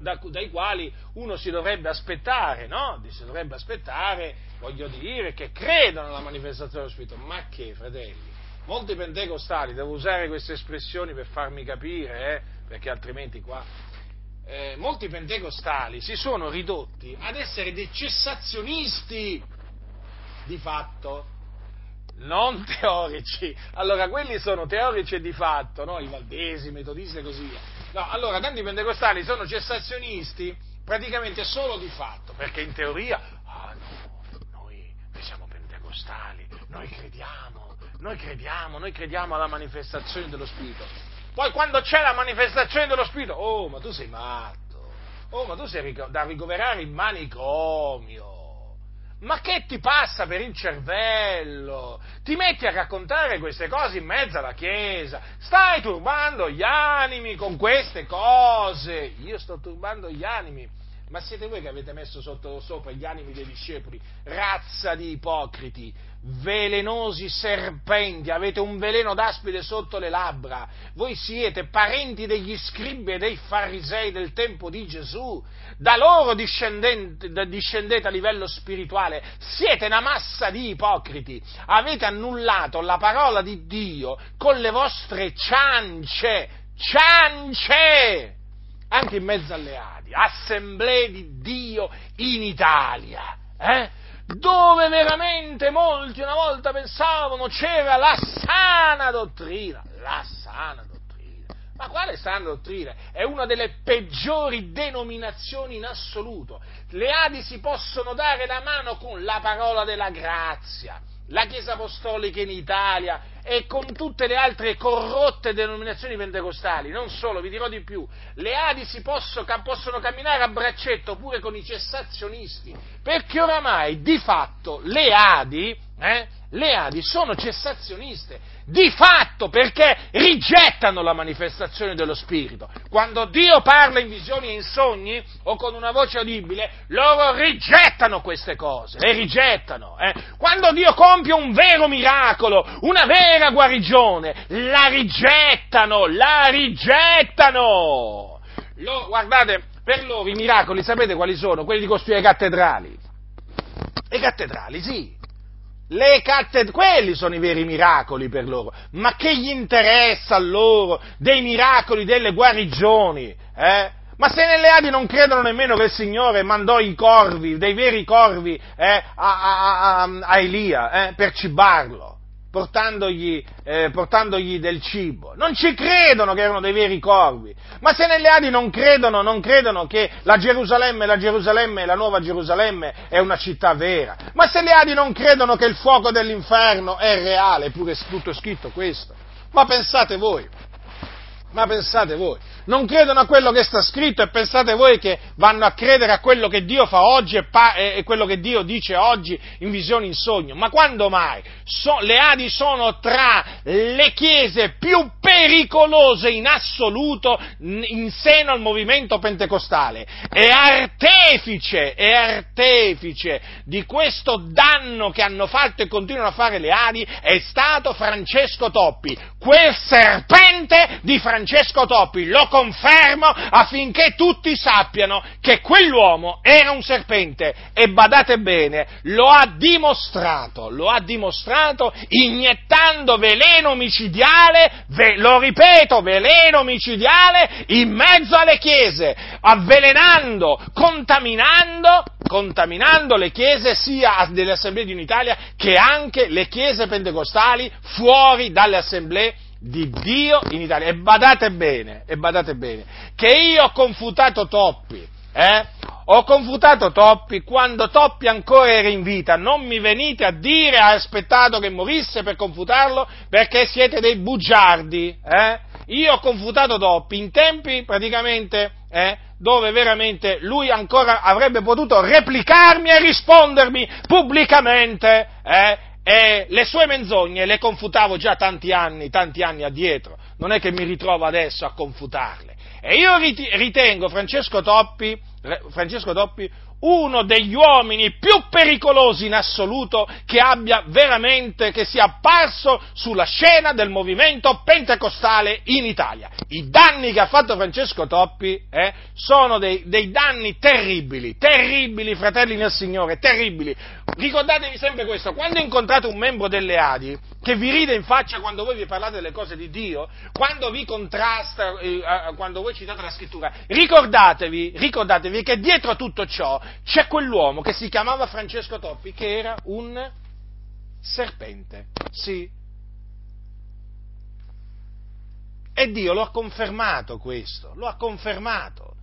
da, dai quali uno si dovrebbe aspettare, no? Si dovrebbe aspettare, voglio dire, che credono alla manifestazione dello Spirito. Ma che, fratelli? Molti pentecostali, devo usare queste espressioni per farmi capire, eh? perché altrimenti qua eh, molti pentecostali si sono ridotti ad essere dei cessazionisti di fatto, non teorici. Allora, quelli sono teorici di fatto, no? i valdesi, i metodisti e così via. No, allora, tanti pentecostali sono cessazionisti praticamente solo di fatto, perché in teoria, ah no, noi, noi siamo pentecostali, noi crediamo, noi crediamo, noi crediamo alla manifestazione dello Spirito. Poi quando c'è la manifestazione dello Spirito, oh, ma tu sei matto, oh, ma tu sei da ricoverare in manicomio. Ma che ti passa per il cervello? Ti metti a raccontare queste cose in mezzo alla Chiesa, stai turbando gli animi con queste cose. Io sto turbando gli animi ma siete voi che avete messo sotto, sopra gli animi dei discepoli, razza di ipocriti, velenosi serpenti, avete un veleno d'aspide sotto le labbra, voi siete parenti degli scribi e dei farisei del tempo di Gesù, da loro discendete a livello spirituale, siete una massa di ipocriti, avete annullato la parola di Dio con le vostre ciance, ciance! anche in mezzo alle Adi, assemblee di Dio in Italia, eh? Dove veramente molti una volta pensavano c'era la sana dottrina, la sana dottrina. Ma quale sana dottrina? È una delle peggiori denominazioni in assoluto. Le Adi si possono dare la mano con la parola della grazia la Chiesa Apostolica in Italia e con tutte le altre corrotte denominazioni pentecostali. Non solo, vi dirò di più, le Adi si possono, possono camminare a braccetto pure con i cessazionisti, perché oramai di fatto le Adi, eh, le Adi sono cessazioniste di fatto perché rigettano la manifestazione dello Spirito. Quando Dio parla in visioni e in sogni o con una voce udibile, loro rigettano queste cose, le rigettano. Eh? Quando Dio compie un vero miracolo, una vera guarigione, la rigettano, la rigettano. Lo, guardate, per loro i miracoli sapete quali sono? Quelli di costruire cattedrali. Le cattedrali, sì, le cattedre, quelli sono i veri miracoli per loro. Ma che gli interessa a loro dei miracoli, delle guarigioni? Eh? Ma se nelle Adi non credono nemmeno che il Signore mandò i corvi, dei veri corvi, eh, a, a, a, a, Elia eh, per cibarlo portandogli, eh, portandogli, del cibo. Non ci credono che erano dei veri corvi. Ma se nelle Adi non credono, non credono che la Gerusalemme, la Gerusalemme, la nuova Gerusalemme è una città vera. Ma se le Adi non credono che il fuoco dell'inferno è reale, eppure è tutto scritto questo. Ma pensate voi, ma pensate voi, non credono a quello che sta scritto e pensate voi che vanno a credere a quello che Dio fa oggi e, pa- e quello che Dio dice oggi in visione, in sogno. Ma quando mai? So- le Adi sono tra le chiese più pericolose in assoluto in seno al movimento pentecostale. E artefice, e artefice di questo danno che hanno fatto e continuano a fare le Adi è stato Francesco Toppi, quel serpente di Francesco Toppi. Lo confermo affinché tutti sappiano che quell'uomo era un serpente e badate bene, lo ha dimostrato, lo ha dimostrato iniettando veleno micidiale, ve, lo ripeto, veleno micidiale in mezzo alle chiese, avvelenando, contaminando, contaminando le chiese sia delle assemblee di un'Italia che anche le chiese pentecostali fuori dalle assemblee di Dio in Italia. E badate bene, e badate bene, che io ho confutato Toppi, eh? Ho confutato Toppi quando Toppi ancora era in vita. Non mi venite a dire ha aspettato che morisse per confutarlo perché siete dei bugiardi. Eh? Io ho confutato Toppi in tempi praticamente eh, dove veramente lui ancora avrebbe potuto replicarmi e rispondermi pubblicamente. Eh? E le sue menzogne le confutavo già tanti anni, tanti anni addietro, non è che mi ritrovo adesso a confutarle. E io ritengo Francesco Toppi, Francesco Toppi uno degli uomini più pericolosi in assoluto che abbia veramente, che sia apparso sulla scena del movimento pentecostale in Italia. I danni che ha fatto Francesco Toppi eh, sono dei, dei danni terribili, terribili, fratelli nel Signore, terribili. Ricordatevi sempre questo, quando incontrate un membro delle Adi che vi ride in faccia quando voi vi parlate delle cose di Dio, quando vi contrasta, eh, quando voi citate la scrittura, ricordatevi, ricordatevi che dietro a tutto ciò c'è quell'uomo che si chiamava Francesco Toppi, che era un serpente, sì. E Dio lo ha confermato questo, lo ha confermato.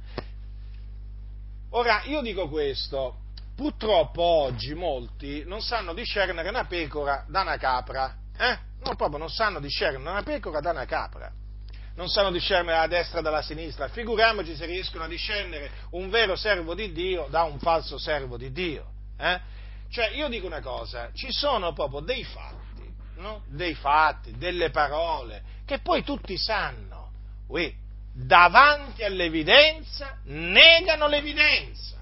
Ora, io dico questo, purtroppo oggi molti non sanno discernere una pecora da una capra, eh? No, proprio non sanno discernere una pecora da una capra. Non sanno discernere la destra dalla sinistra. Figuriamoci se riescono a discernere un vero servo di Dio da un falso servo di Dio. Eh? Cioè, io dico una cosa, ci sono proprio dei fatti, no? dei fatti, delle parole, che poi tutti sanno. Uè, davanti all'evidenza negano l'evidenza.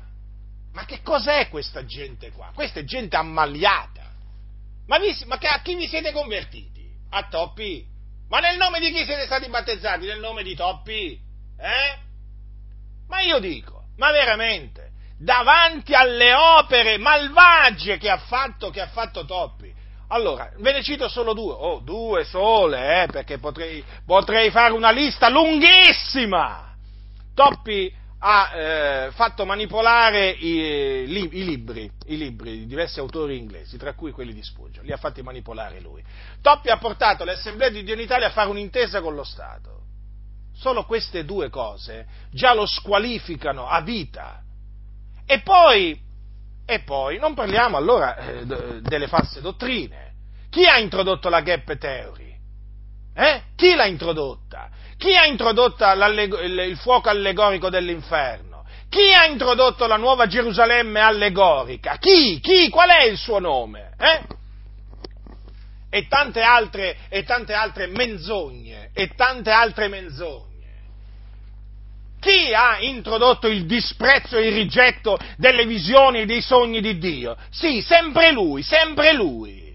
Ma che cos'è questa gente qua? Questa è gente ammaliata. Ma, vi, ma a chi vi siete convertiti? A Toppi? Ma nel nome di chi siete stati battezzati? Nel nome di Toppi? Eh? Ma io dico, ma veramente, davanti alle opere malvagie che ha fatto, che ha fatto Toppi, allora, ve ne cito solo due, oh, due sole, eh, perché potrei, potrei fare una lista lunghissima. Toppi ha eh, fatto manipolare i, li, i, libri, i, libri, di diversi autori inglesi, tra cui quelli di Spurgeon, li ha fatti manipolare lui. Toppi ha portato le assemblee di Dio in Italia a fare un'intesa con lo Stato. Solo queste due cose già lo squalificano a vita. E poi, e poi non parliamo allora eh, delle false dottrine. Chi ha introdotto la gap theory? Eh? Chi l'ha introdotta? Chi ha introdotto il fuoco allegorico dell'inferno? Chi ha introdotto la nuova Gerusalemme allegorica? Chi? Chi? Qual è il suo nome? Eh? E tante altre, e tante altre menzogne, e tante altre menzogne. Chi ha introdotto il disprezzo e il rigetto delle visioni e dei sogni di Dio? Sì, sempre lui, sempre lui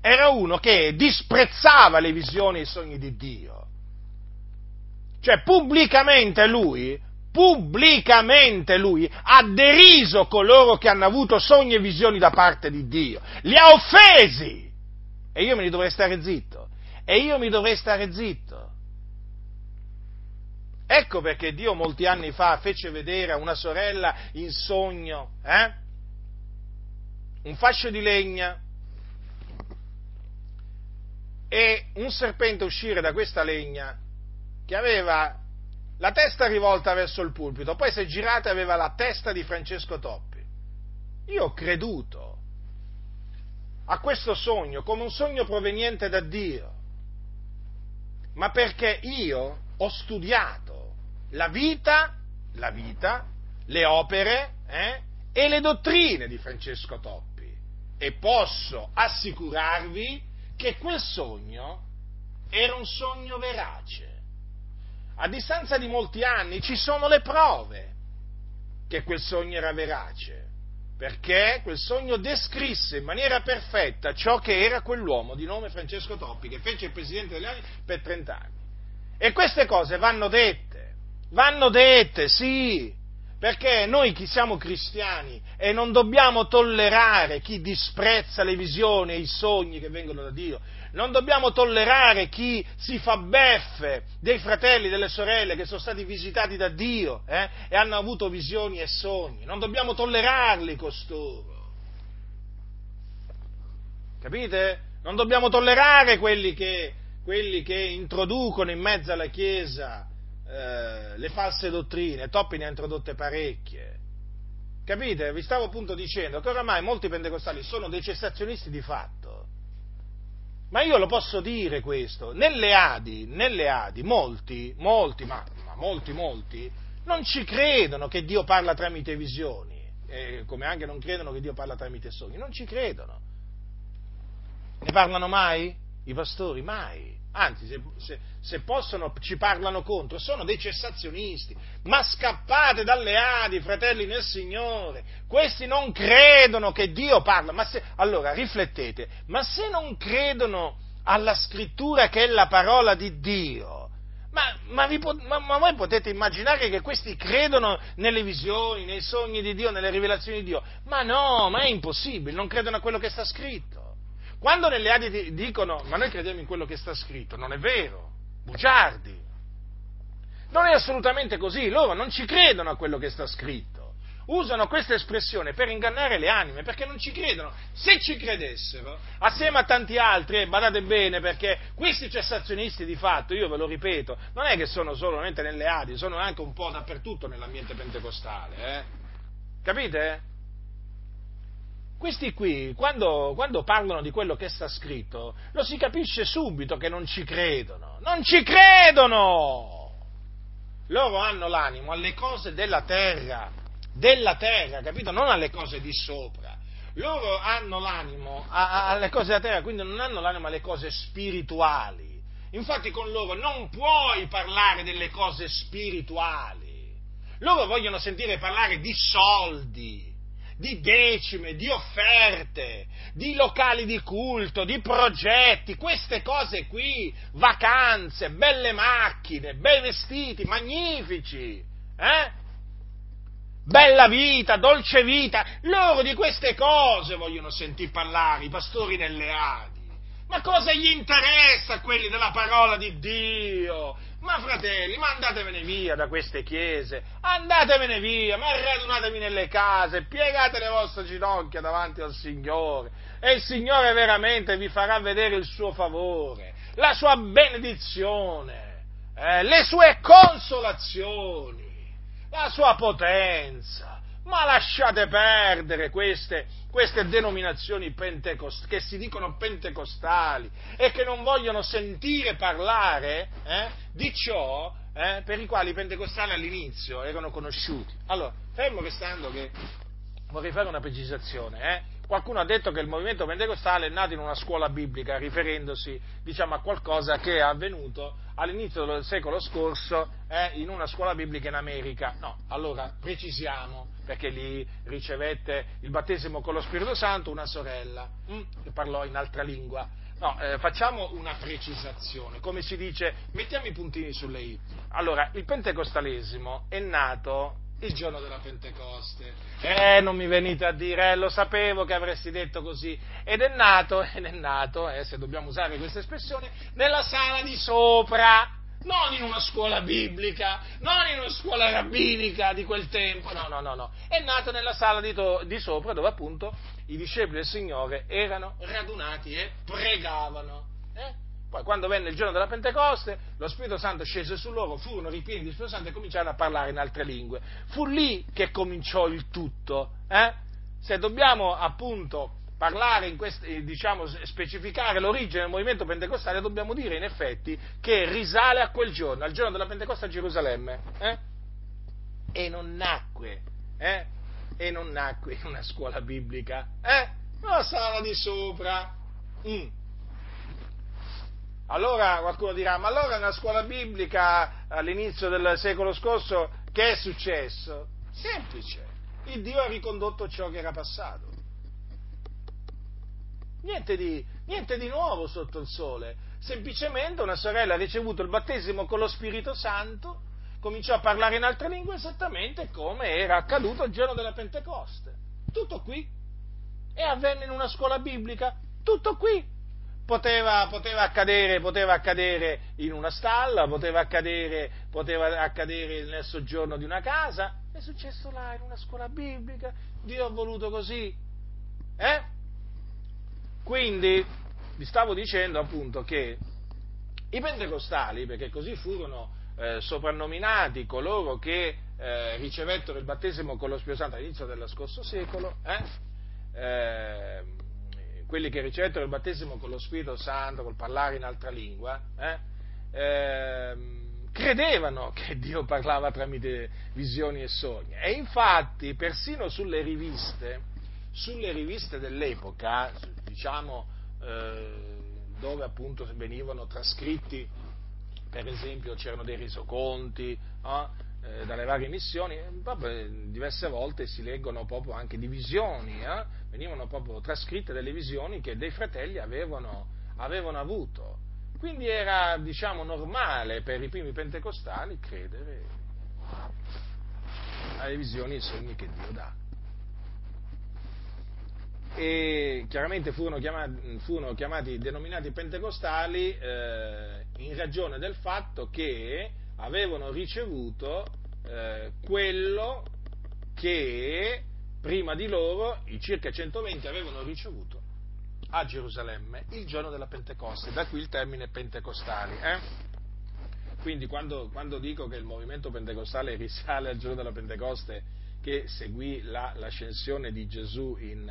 era uno che disprezzava le visioni e i sogni di Dio. Cioè pubblicamente lui, pubblicamente lui ha deriso coloro che hanno avuto sogni e visioni da parte di Dio, li ha offesi. E io me ne dovrei stare zitto. E io mi dovrei stare zitto. Ecco perché Dio molti anni fa fece vedere a una sorella in sogno, eh? Un fascio di legna e un serpente uscire da questa legna che aveva la testa rivolta verso il pulpito, poi si è girata e aveva la testa di Francesco Toppi. Io ho creduto a questo sogno come un sogno proveniente da Dio, ma perché io ho studiato la vita, la vita, le opere eh, e le dottrine di Francesco Toppi e posso assicurarvi che quel sogno era un sogno verace. A distanza di molti anni ci sono le prove che quel sogno era verace, perché quel sogno descrisse in maniera perfetta ciò che era quell'uomo di nome Francesco Toppi, che fece il presidente degli anni per 30 anni. E queste cose vanno dette, vanno dette, sì, perché noi chi siamo cristiani e non dobbiamo tollerare chi disprezza le visioni e i sogni che vengono da Dio, non dobbiamo tollerare chi si fa beffe dei fratelli e delle sorelle che sono stati visitati da Dio eh, e hanno avuto visioni e sogni, non dobbiamo tollerarli costoro. Capite? Non dobbiamo tollerare quelli che, quelli che introducono in mezzo alla Chiesa eh, le false dottrine, Toppi ne ha introdotte parecchie. Capite? Vi stavo appunto dicendo che oramai molti pentecostali sono dei cessazionisti di fatto. Ma io lo posso dire questo, nelle Adi, nelle Adi, molti, molti, ma, ma molti, molti, non ci credono che Dio parla tramite visioni, eh, come anche non credono che Dio parla tramite sogni, non ci credono. Ne parlano mai? I pastori? Mai anzi se, se, se, possono ci parlano contro, sono dei cessazionisti, ma scappate dalle Adi, fratelli nel Signore, questi non credono che Dio parla, ma se, allora riflettete, ma se non credono alla scrittura che è la parola di Dio, ma, ma, vi, ma, ma, voi potete immaginare che questi credono nelle visioni, nei sogni di Dio, nelle rivelazioni di Dio? Ma no, ma è impossibile, non credono a quello che sta scritto. Quando nelle Adi dicono ma noi crediamo in quello che sta scritto, non è vero, bugiardi. Non è assolutamente così, loro non ci credono a quello che sta scritto. Usano questa espressione per ingannare le anime, perché non ci credono. Se ci credessero, assieme a tanti altri, e badate bene, perché questi cessazionisti di fatto, io ve lo ripeto, non è che sono solamente nelle Adi, sono anche un po' dappertutto nell'ambiente pentecostale, eh? Capite? Questi qui, quando, quando, parlano di quello che sta scritto, lo si capisce subito che non ci credono. Non ci credono! Loro hanno l'animo alle cose della terra, della terra, capito? Non alle cose di sopra. Loro hanno l'animo alle cose della terra, quindi non hanno l'animo alle cose spirituali. Infatti con loro non puoi parlare delle cose spirituali. Loro vogliono sentire parlare di soldi di decime, di offerte, di locali di culto, di progetti, queste cose qui, vacanze, belle macchine, bei vestiti, magnifici, eh? Bella vita, dolce vita, loro di queste cose vogliono sentir parlare, i pastori nelle Adi. Ma cosa gli interessa a quelli della parola di Dio? Ma fratelli, ma andatevene via da queste chiese, andatevene via, ma radunatevi nelle case, piegate le vostre ginocchia davanti al Signore e il Signore veramente vi farà vedere il suo favore, la sua benedizione, eh, le sue consolazioni, la sua potenza. Ma lasciate perdere queste, queste denominazioni pentecost- che si dicono pentecostali e che non vogliono sentire parlare eh, di ciò eh, per i quali i pentecostali all'inizio erano conosciuti. Allora, fermo restando che vorrei fare una precisazione. Eh? Qualcuno ha detto che il movimento pentecostale è nato in una scuola biblica, riferendosi diciamo, a qualcosa che è avvenuto all'inizio del secolo scorso eh, in una scuola biblica in America. No, allora precisiamo, perché lì ricevette il battesimo con lo Spirito Santo una sorella, hm, che parlò in altra lingua. No, eh, facciamo una precisazione, come si dice, mettiamo i puntini sulle i. Allora, il pentecostalesimo è nato il giorno della Pentecoste. Eh, non mi venite a dire, eh, lo sapevo che avresti detto così. Ed è nato, ed è nato, eh, se dobbiamo usare questa espressione, nella sala di sopra. Non in una scuola biblica, non in una scuola rabbinica di quel tempo, no, no, no, no. È nato nella sala di, to- di sopra dove appunto i discepoli del Signore erano radunati e pregavano. Eh? Poi quando venne il giorno della Pentecoste, lo Spirito Santo scese su loro, furono ripieni di Spirito Santo e cominciarono a parlare in altre lingue. Fu lì che cominciò il tutto. Eh? Se dobbiamo appunto parlare, in quest- eh, diciamo, specificare l'origine del movimento pentecostale, dobbiamo dire in effetti che risale a quel giorno, al giorno della Pentecoste a Gerusalemme. Eh? E non nacque, eh? E non nacque in una scuola biblica, eh? Una sala di sopra. Mm allora qualcuno dirà, ma allora nella scuola biblica all'inizio del secolo scorso che è successo? Semplice, il Dio ha ricondotto ciò che era passato. Niente di, niente di nuovo sotto il sole, semplicemente una sorella ha ricevuto il battesimo con lo Spirito Santo, cominciò a parlare in altre lingue esattamente come era accaduto il giorno della Pentecoste. Tutto qui. E avvenne in una scuola biblica. Tutto qui poteva, poteva, accadere, poteva, accadere, in una stalla, poteva accadere, poteva accadere nel soggiorno di una casa, è successo là in una scuola biblica, Dio ha voluto così. Eh? Quindi vi stavo dicendo appunto che i pentecostali, perché così furono eh, soprannominati coloro che eh, ricevettero il battesimo con lo Spirito Santo all'inizio dello scorso secolo, eh, eh quelli che ricevettero il battesimo con lo Spirito Santo, col parlare in altra lingua, eh, eh, credevano che Dio parlava tramite visioni e sogni. E infatti, persino sulle riviste, sulle riviste dell'epoca, diciamo, eh, dove appunto venivano trascritti, per esempio c'erano dei resoconti eh, dalle varie missioni, proprio diverse volte si leggono proprio anche di visioni, eh? venivano proprio trascritte delle visioni che dei fratelli avevano, avevano avuto. Quindi era, diciamo, normale per i primi pentecostali credere alle visioni e ai sogni che Dio dà e chiaramente furono chiamati, furono chiamati denominati pentecostali eh, in ragione del fatto che avevano ricevuto eh, quello che prima di loro, i circa 120, avevano ricevuto a Gerusalemme il giorno della Pentecoste, da qui il termine pentecostali. Eh? Quindi quando, quando, dico che il movimento pentecostale risale al giorno della Pentecoste che seguì la, l'ascensione di Gesù in,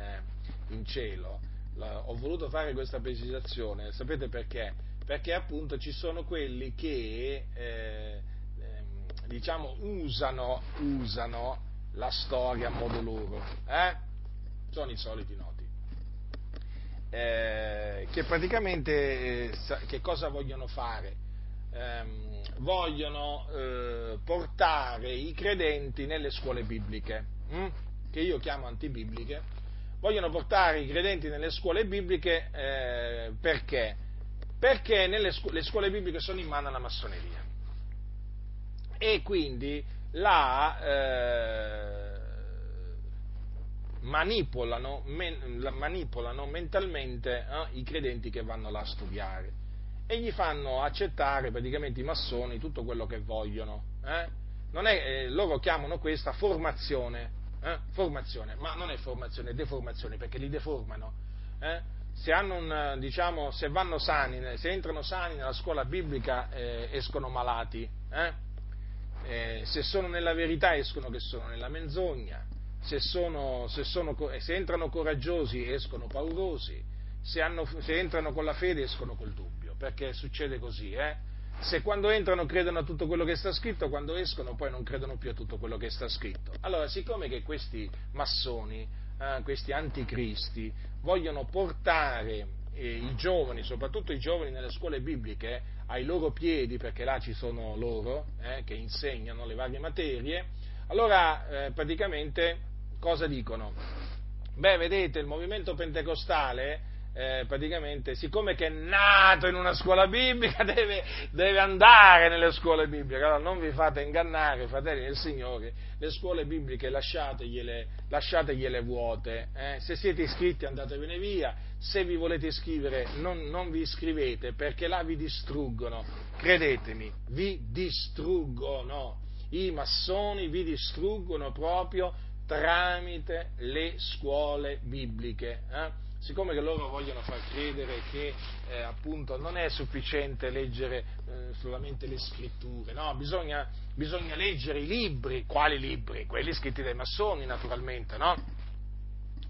in cielo. Ho voluto fare questa precisazione, sapete perché? Perché appunto ci sono quelli che eh, ehm, diciamo usano, usano, la storia a modo loro, eh? sono i soliti noti, eh, che praticamente eh, che cosa vogliono fare? Ehm, vogliono eh, portare i credenti nelle scuole bibliche, hm? che io chiamo antibibliche, vogliono portare i credenti nelle scuole bibliche eh, perché? Perché nelle scu- le scuole bibliche sono in mano alla massoneria e quindi la, eh, manipolano, men- manipolano, mentalmente eh, i credenti che vanno là a studiare e gli fanno accettare praticamente i massoni tutto quello che vogliono. Eh? È, eh, loro chiamano questa formazione eh? formazione, ma non è formazione, è deformazione, perché li deformano. Eh? Se, un, diciamo, se, sani, se entrano sani nella scuola biblica eh, escono malati, eh? Eh, se sono nella verità escono che sono nella menzogna, se, sono, sono, se entrano coraggiosi escono paurosi, hanno, se, entrano con la fede escono col dubbio, perché succede così, eh? Se quando entrano credono a tutto quello che sta scritto, quando escono poi non credono più a tutto quello che sta scritto. Allora, siccome che questi massoni, eh, questi anticristi, vogliono portare eh, i giovani, soprattutto i giovani nelle scuole bibliche, ai loro piedi, perché là ci sono loro eh, che insegnano le varie materie, allora eh, praticamente cosa dicono? Beh, vedete, il movimento pentecostale eh, praticamente, siccome che è nato in una scuola biblica, deve, deve andare nelle scuole bibliche. Allora non vi fate ingannare, fratelli del Signore, le scuole bibliche lasciategliele, lasciategliele vuote. Eh? Se siete iscritti andatevene via, se vi volete iscrivere non, non vi iscrivete perché là vi distruggono. Credetemi, vi distruggono. I massoni vi distruggono proprio tramite le scuole bibliche. Eh? Siccome che loro vogliono far credere che eh, appunto non è sufficiente leggere eh, solamente le scritture, no? bisogna, bisogna, leggere i libri, quali libri? Quelli scritti dai massoni naturalmente, no?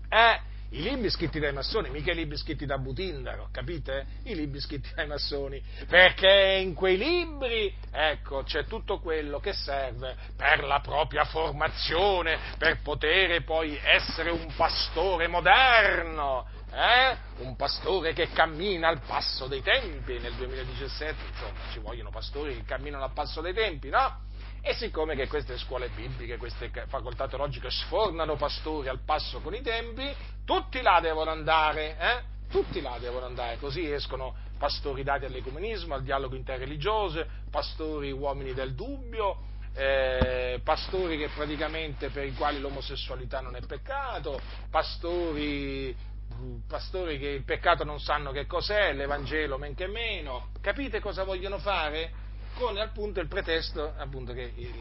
Eh, i libri scritti dai massoni, mica i libri scritti da Butindaro, capite? I libri scritti dai massoni, perché in quei libri, ecco, c'è tutto quello che serve per la propria formazione, per poter poi essere un pastore moderno, eh? un pastore che cammina al passo dei tempi, nel 2017 insomma ci vogliono pastori che camminano al passo dei tempi, no? E siccome che queste scuole bibliche, queste facoltà teologiche sfornano pastori al passo con i tempi, tutti là devono andare, eh? Tutti là devono andare, così escono pastori dati all'ecumenismo, al dialogo interreligioso, pastori uomini del dubbio, eh, pastori che praticamente per i quali l'omosessualità non è peccato, pastori pastori che il peccato non sanno che cos'è, l'Evangelo men che meno. Capite cosa vogliono fare? Con appunto il pretesto appunto, che il,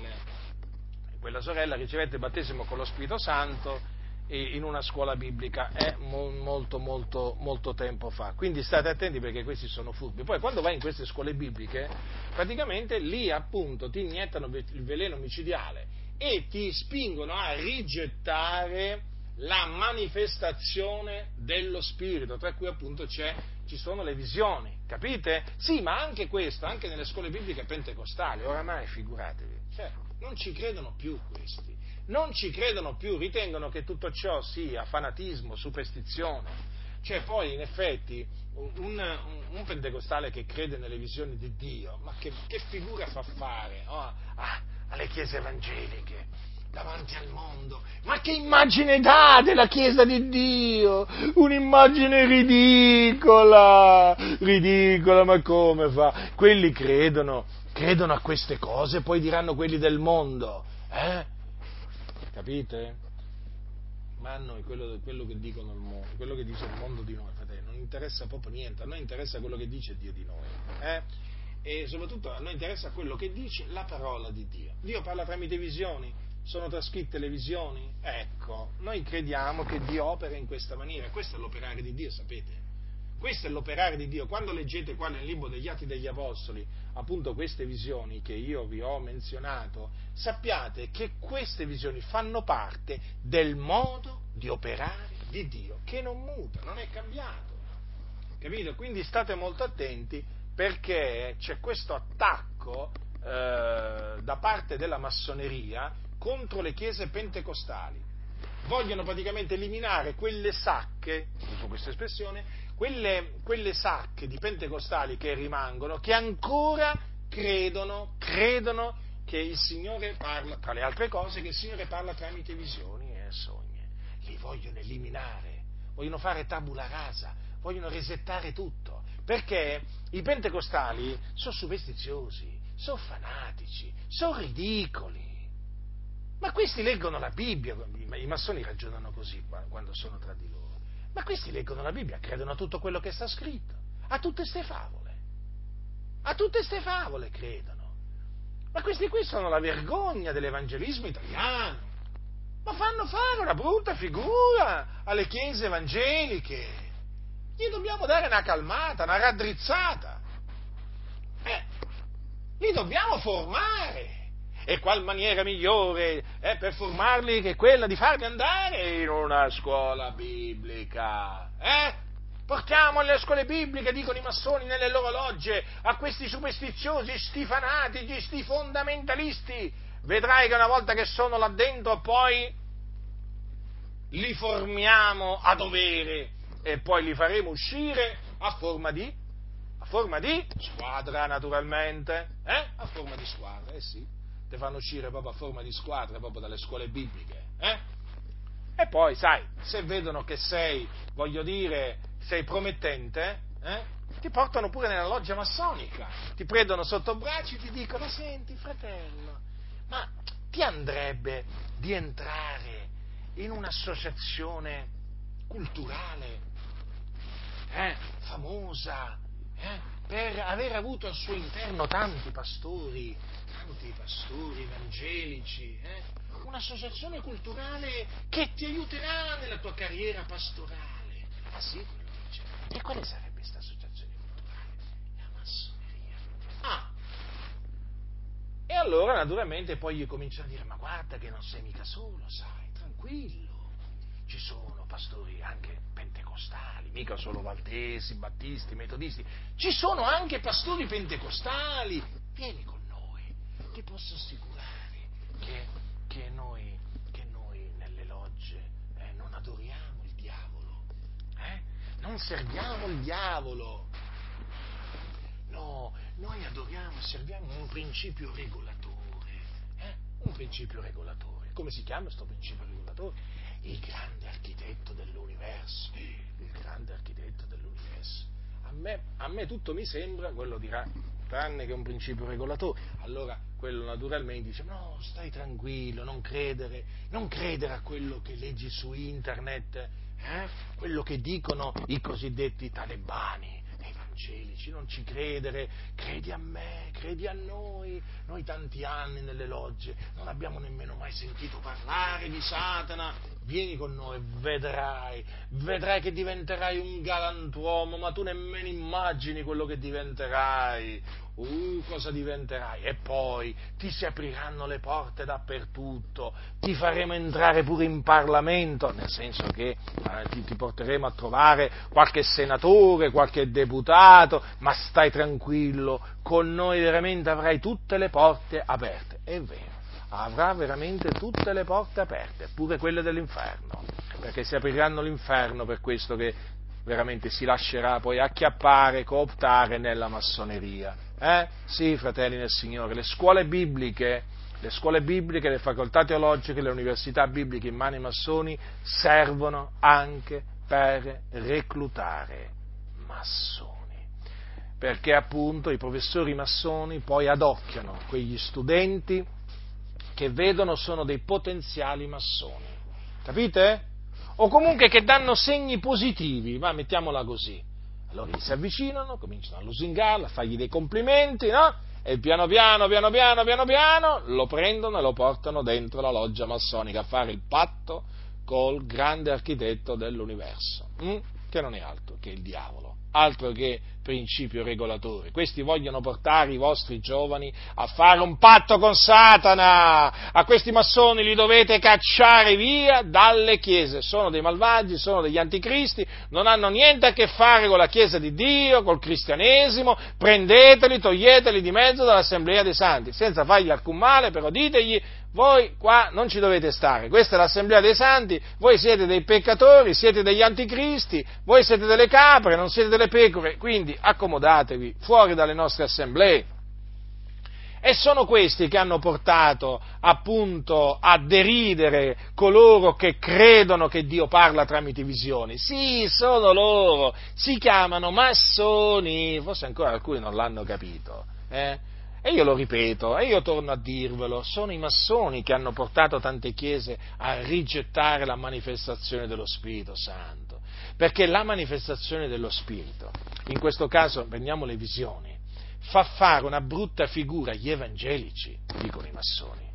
quella sorella ricevette il battesimo con lo Spirito Santo in una scuola biblica è molto molto molto tempo fa. Quindi state attenti perché questi sono furbi. Poi quando vai in queste scuole bibliche, praticamente lì appunto ti iniettano il veleno micidiale e ti spingono a rigettare la manifestazione dello Spirito, tra cui appunto ci sono le visioni, capite? Sì, ma anche questo, anche nelle scuole bibliche pentecostali, oramai figuratevi, cioè, non ci credono più questi, non ci credono più, ritengono che tutto ciò sia fanatismo, superstizione, Cioè, poi, in effetti, un, un, un, pentecostale che crede nelle visioni di Dio, ma che, che figura fa fare oh, alle chiese evangeliche? Davanti al mondo. Ma che immagine dà della Chiesa di Dio? Un'immagine ridicola, ridicola, ma come fa? Quelli credono, credono a queste cose, poi diranno quelli del mondo, eh? Capite? Ma a noi quello, quello che dicono il mondo, quello che dice il mondo di noi, fratelli, non interessa proprio niente, a noi interessa quello che dice Dio di noi, eh? E soprattutto a noi interessa quello che dice la parola di Dio. Dio parla tramite visioni, sono trascritte le visioni? Ecco, noi crediamo che Dio opera in questa maniera, questo è l'operare di Dio, sapete? Questo è l'operare di Dio. Quando leggete qua nel libro degli Atti degli Apostoli, appunto queste visioni che io vi ho menzionato, sappiate che queste visioni fanno parte del modo di operare di Dio, che non muta, non è cambiato. Capito? Quindi state molto attenti perché c'è questo attacco eh, da parte della massoneria contro le chiese pentecostali. Vogliono praticamente eliminare quelle sacche, uso questa espressione, quelle, quelle sacche di pentecostali che rimangono, che ancora credono, credono che il Signore parla, tra le altre cose, che il Signore parla tramite visioni e sogni. Li vogliono eliminare, vogliono fare tabula rasa, vogliono resettare tutto, perché i pentecostali sono superstiziosi, sono fanatici, sono ridicoli. Ma questi leggono la Bibbia, i massoni ragionano così quando sono tra di loro. Ma questi leggono la Bibbia, credono a tutto quello che sta scritto, a tutte ste favole. A tutte ste favole credono. Ma questi qui sono la vergogna dell'evangelismo italiano. Ma fanno fare una brutta figura alle chiese evangeliche. Gli dobbiamo dare una calmata, una raddrizzata. Eh, li dobbiamo formare. E qual maniera migliore eh, per formarli che quella di farli andare in una scuola biblica? Eh? Portiamo alle scuole bibliche, dicono i massoni nelle loro logge, a questi superstiziosi, sti fanatici, sti fondamentalisti. Vedrai che una volta che sono là dentro poi li formiamo a dovere e poi li faremo uscire a forma di, a forma di squadra naturalmente, eh? A forma di squadra, eh sì ti fanno uscire proprio a forma di squadra, proprio dalle scuole bibliche. Eh? E poi, sai, se vedono che sei, voglio dire, sei promettente, eh? ti portano pure nella loggia massonica, ti prendono sotto braccio e ti dicono, senti fratello, ma ti andrebbe di entrare in un'associazione culturale eh, famosa, eh, per aver avuto al suo interno tanti pastori, tanti pastori evangelici, eh? un'associazione culturale che ti aiuterà nella tua carriera pastorale. Ah sì, quello dice. E quale sarebbe questa associazione culturale? La massoneria. Ah! E allora naturalmente poi gli cominciano a dire, ma guarda che non sei mica solo, sai, tranquillo. Ci sono pastori anche pentecostali, mica solo valtesi, battisti, metodisti, ci sono anche pastori pentecostali. Vieni con ti posso assicurare che, che, noi, che noi, nelle logge eh, non adoriamo il diavolo, eh? non serviamo il diavolo. No, noi adoriamo e serviamo un principio regolatore, eh? un principio regolatore. Come si chiama questo principio regolatore? Il grande architetto dell'universo, il grande architetto dell'universo. A me, a me tutto mi sembra, quello dirà, tranne che un principio regolatore. Allora quello naturalmente dice no, stai tranquillo, non credere, non credere a quello che leggi su internet, eh? quello che dicono i cosiddetti talebani evangelici, non ci credere, credi a me, credi a noi, noi tanti anni nelle logge non abbiamo nemmeno mai sentito parlare di Satana, vieni con noi, vedrai, vedrai che diventerai un galantuomo, ma tu nemmeno immagini quello che diventerai, uh, cosa diventerai? E poi ti si apriranno le porte dappertutto, ti faremo entrare pure in Parlamento, nel senso che eh, ti, ti porteremo a trovare qualche senatore, qualche deputato, ma stai tranquillo, con noi veramente avrai tutte le porte aperte. È vero, avrà veramente tutte le porte aperte, pure quelle dell'inferno, perché si apriranno l'inferno per questo che veramente si lascerà poi acchiappare, cooptare nella massoneria. Eh? Sì, fratelli nel Signore, le scuole bibliche, le scuole bibliche, le facoltà teologiche, le università bibliche in mano ai massoni servono anche per reclutare massoni. Perché appunto i professori massoni poi adocchiano quegli studenti che vedono sono dei potenziali massoni. Capite? O comunque che danno segni positivi, ma mettiamola così. Allora gli si avvicinano, cominciano a lusingarla, a fargli dei complimenti, no? E piano piano, piano piano, piano piano lo prendono e lo portano dentro la loggia massonica a fare il patto col grande architetto dell'universo, hm? che non è altro che il diavolo altro che principio regolatore. Questi vogliono portare i vostri giovani a fare un patto con Satana. A questi massoni li dovete cacciare via dalle chiese. Sono dei malvagi, sono degli anticristi, non hanno niente a che fare con la Chiesa di Dio, col cristianesimo. Prendeteli, toglieteli di mezzo dall'assemblea dei santi, senza fargli alcun male, però ditegli voi qua non ci dovete stare, questa è l'assemblea dei santi, voi siete dei peccatori, siete degli anticristi, voi siete delle capre, non siete pecore, quindi accomodatevi fuori dalle nostre assemblee. E sono questi che hanno portato appunto a deridere coloro che credono che Dio parla tramite visioni. Sì, sono loro, si chiamano massoni, forse ancora alcuni non l'hanno capito. Eh? E io lo ripeto, e io torno a dirvelo, sono i massoni che hanno portato tante chiese a rigettare la manifestazione dello Spirito Santo, perché la manifestazione dello Spirito, in questo caso prendiamo le visioni, fa fare una brutta figura agli evangelici, dicono i massoni.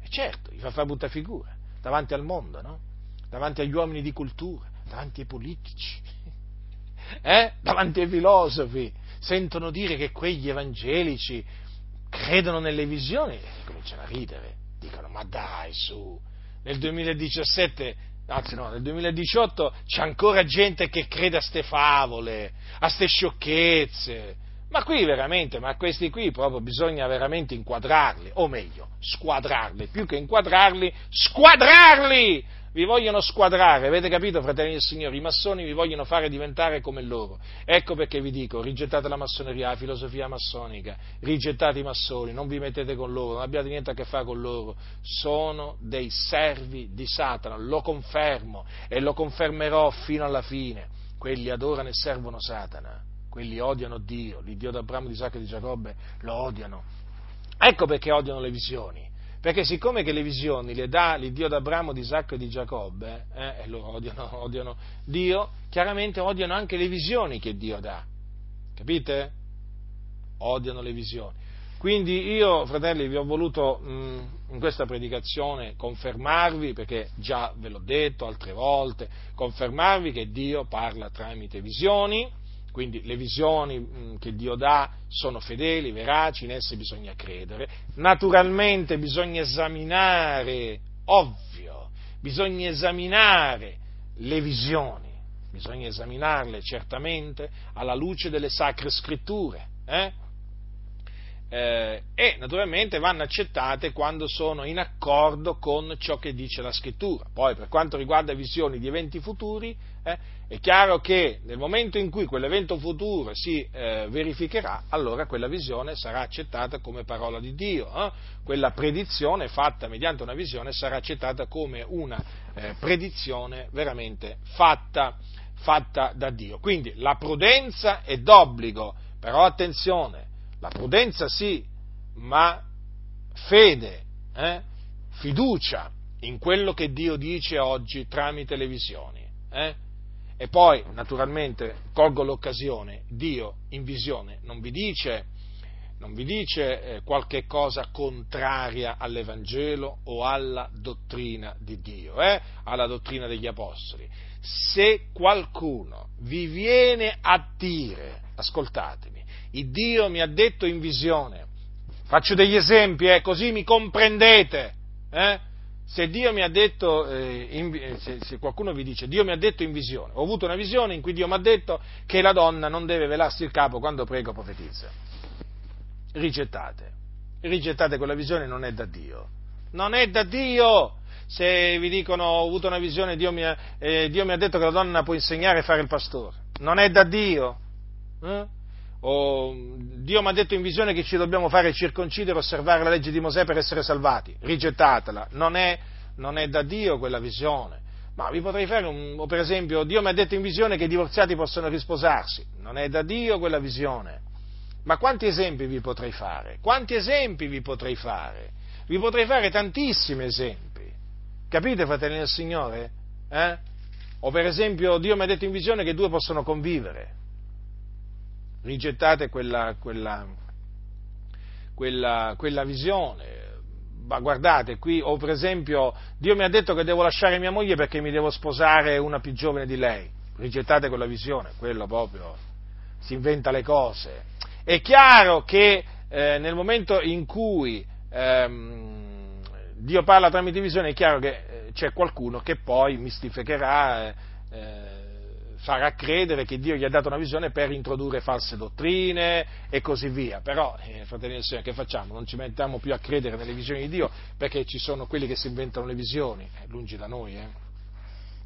E certo, gli fa fare brutta figura davanti al mondo, no? davanti agli uomini di cultura, davanti ai politici, eh? davanti ai filosofi sentono dire che quegli evangelici credono nelle visioni e cominciano a ridere, dicono ma dai su, nel 2017, anzi no, nel 2018 c'è ancora gente che crede a ste favole, a ste sciocchezze, ma qui veramente, ma questi qui proprio bisogna veramente inquadrarli, o meglio, squadrarli, più che inquadrarli, squadrarli! Vi vogliono squadrare, avete capito, fratelli del Signore? I massoni vi vogliono fare diventare come loro. Ecco perché vi dico, rigettate la massoneria, la filosofia massonica, rigettate i massoni, non vi mettete con loro, non abbiate niente a che fare con loro. Sono dei servi di Satana, lo confermo e lo confermerò fino alla fine. Quelli adorano e servono Satana, quelli odiano Dio, l'Iddio d'Abramo, di Isacco e di Giacobbe, lo odiano. Ecco perché odiano le visioni perché siccome che le visioni le dà l'Iddio d'Abramo, di Isacco e di Giacobbe, eh, e loro odiano, odiano Dio, chiaramente odiano anche le visioni che Dio dà. Capite? Odiano le visioni. Quindi io, fratelli, vi ho voluto mh, in questa predicazione confermarvi, perché già ve l'ho detto altre volte, confermarvi che Dio parla tramite visioni, quindi le visioni mm, che Dio dà sono fedeli, veraci, in esse bisogna credere. Naturalmente bisogna esaminare, ovvio, bisogna esaminare le visioni, bisogna esaminarle certamente alla luce delle sacre scritture. Eh? Eh, e naturalmente vanno accettate quando sono in accordo con ciò che dice la scrittura. Poi per quanto riguarda visioni di eventi futuri, eh, è chiaro che nel momento in cui quell'evento futuro si eh, verificherà, allora quella visione sarà accettata come parola di Dio, eh? quella predizione fatta mediante una visione sarà accettata come una eh, predizione veramente fatta, fatta da Dio. Quindi la prudenza è d'obbligo, però attenzione, la prudenza sì, ma fede, eh? fiducia in quello che Dio dice oggi tramite le visioni. Eh? E poi, naturalmente, colgo l'occasione, Dio in visione non vi dice, non vi dice eh, qualche cosa contraria all'Evangelo o alla dottrina di Dio, eh, alla dottrina degli Apostoli. Se qualcuno vi viene a dire, ascoltatemi, il Dio mi ha detto in visione, faccio degli esempi, eh, così mi comprendete, eh, se detto, eh, in, eh, se, se, qualcuno vi dice Dio mi ha detto in visione, ho avuto una visione in cui Dio mi ha detto che la donna non deve velarsi il capo quando prega o profetizza, rigettate, rigettate quella visione, non è da Dio, non è da Dio, se vi dicono ho avuto una visione, Dio mi, ha, eh, Dio mi ha detto che la donna può insegnare a fare il pastore. Non è da Dio. Eh? O Dio mi ha detto in visione che ci dobbiamo fare circoncidere osservare la legge di Mosè per essere salvati. Rigettatela. Non è, non è da Dio quella visione. Ma vi potrei fare un, o per esempio, Dio mi ha detto in visione che i divorziati possono risposarsi. Non è da Dio quella visione. Ma quanti esempi vi potrei fare? Quanti esempi vi potrei fare? Vi potrei fare tantissimi esempi. Capite, fratelli del Signore? Eh? O per esempio, Dio mi ha detto in visione che due possono convivere. Rigettate quella, quella, quella, quella visione. Ma guardate, qui, o per esempio, Dio mi ha detto che devo lasciare mia moglie perché mi devo sposare una più giovane di lei. Rigettate quella visione, quello proprio si inventa le cose è chiaro che eh, nel momento in cui ehm, Dio parla tramite visione, è chiaro che eh, c'è qualcuno che poi mistificherà, eh, farà credere che Dio gli ha dato una visione per introdurre false dottrine e così via. Però, eh, fratelli del Signore, che facciamo? Non ci mettiamo più a credere nelle visioni di Dio perché ci sono quelli che si inventano le visioni. Eh, lungi da noi, eh.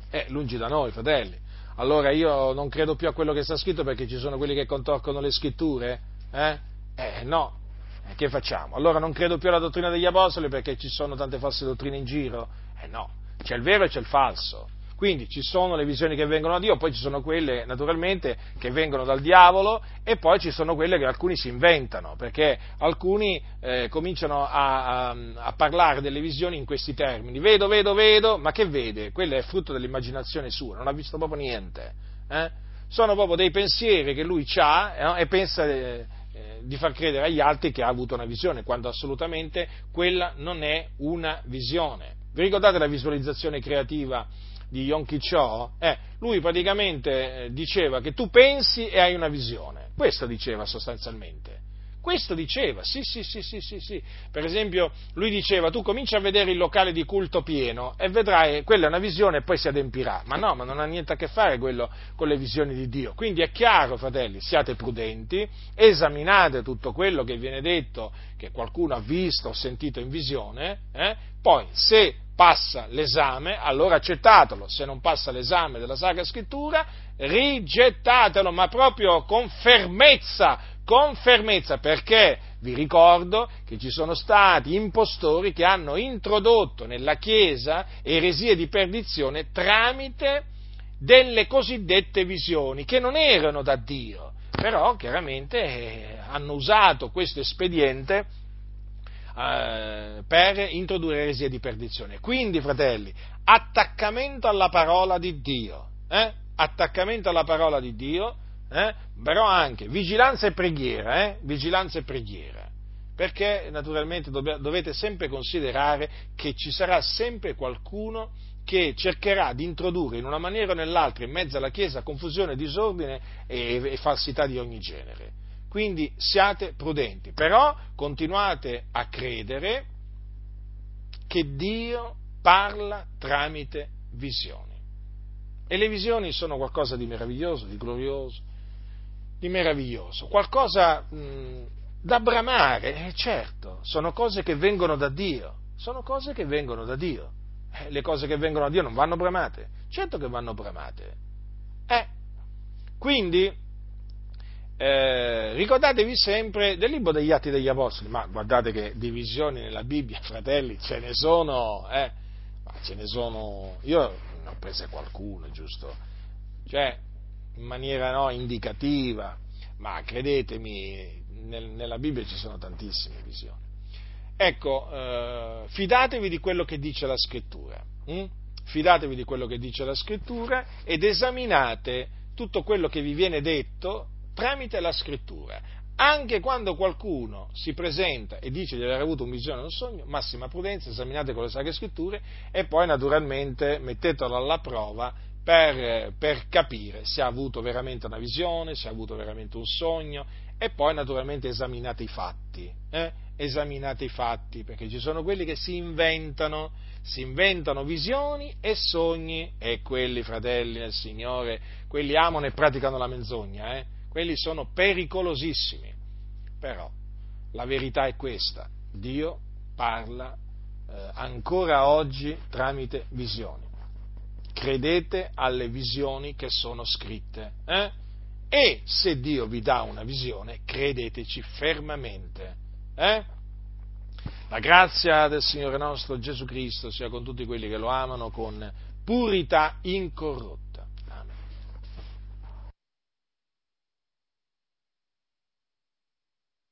eh lungi da noi, fratelli allora io non credo più a quello che sta scritto perché ci sono quelli che contorcono le scritture? Eh? Eh no. E che facciamo? Allora non credo più alla dottrina degli apostoli perché ci sono tante false dottrine in giro? Eh no. C'è il vero e c'è il falso. Quindi ci sono le visioni che vengono da Dio, poi ci sono quelle naturalmente che vengono dal diavolo e poi ci sono quelle che alcuni si inventano, perché alcuni eh, cominciano a, a, a, parlare delle visioni in questi termini. Vedo, vedo, vedo, ma che vede? Quello è frutto dell'immaginazione sua, non ha visto proprio niente. Eh? Sono proprio dei pensieri che lui ha eh, e pensa eh, eh, di far credere agli altri che ha avuto una visione, quando assolutamente quella non è una visione. Vi ricordate la visualizzazione creativa? Di Yonki Cho, eh, lui praticamente eh, diceva che tu pensi e hai una visione. Questo diceva sostanzialmente. Questo diceva, sì, sì, sì, sì, sì, sì. Per esempio, lui diceva, tu cominci a vedere il locale di culto pieno e vedrai, quella è una visione e poi si adempirà. Ma no, ma non ha niente a che fare quello con le visioni di Dio. Quindi è chiaro, fratelli, siate prudenti, esaminate tutto quello che viene detto, che qualcuno ha visto o sentito in visione, eh? poi se passa l'esame, allora accettatelo, se non passa l'esame della Sacra Scrittura, rigettatelo, ma proprio con fermezza, con fermezza, perché vi ricordo che ci sono stati impostori che hanno introdotto nella Chiesa eresie di perdizione tramite delle cosiddette visioni, che non erano da Dio, però chiaramente eh, hanno usato questo espediente eh, per introdurre eresie di perdizione. Quindi, fratelli, attaccamento alla parola di Dio, eh? attaccamento alla parola di Dio, eh? però anche vigilanza e preghiera, eh? vigilanza e preghiera, perché naturalmente dovete sempre considerare che ci sarà sempre qualcuno che cercherà di introdurre in una maniera o nell'altra in mezzo alla Chiesa confusione, disordine e, e falsità di ogni genere. Quindi siate prudenti, però continuate a credere che Dio parla tramite visioni. E le visioni sono qualcosa di meraviglioso, di glorioso, di meraviglioso, qualcosa mh, da bramare, eh, certo, sono cose che vengono da Dio, sono cose che vengono da Dio. Eh, le cose che vengono da Dio non vanno bramate, certo che vanno bramate. Eh, quindi eh, ricordatevi sempre del libro degli Atti degli Apostoli, ma guardate che divisioni nella Bibbia, fratelli, ce ne sono, eh, ma ce ne sono, io ne ho prese qualcuno, giusto? Cioè, in maniera no, indicativa, ma credetemi, nel, nella Bibbia ci sono tantissime visioni. Ecco, eh, fidatevi di quello che dice la scrittura, hm? fidatevi di quello che dice la scrittura ed esaminate tutto quello che vi viene detto tramite la scrittura. Anche quando qualcuno si presenta e dice di aver avuto un visione o un sogno, massima prudenza, esaminate con le sacre scritture e poi naturalmente mettetelo alla prova per, per, capire se ha avuto veramente una visione, se ha avuto veramente un sogno e poi naturalmente esaminate i fatti, eh? esaminate i fatti perché ci sono quelli che si inventano, si inventano visioni e sogni e quelli fratelli del Signore, quelli amano e praticano la menzogna, eh? Quelli sono pericolosissimi. Però la verità è questa, Dio parla ancora oggi tramite visioni. Credete alle visioni che sono scritte. Eh? E se Dio vi dà una visione, credeteci fermamente. Eh? La grazia del Signore nostro Gesù Cristo sia con tutti quelli che lo amano con purità incorrotta.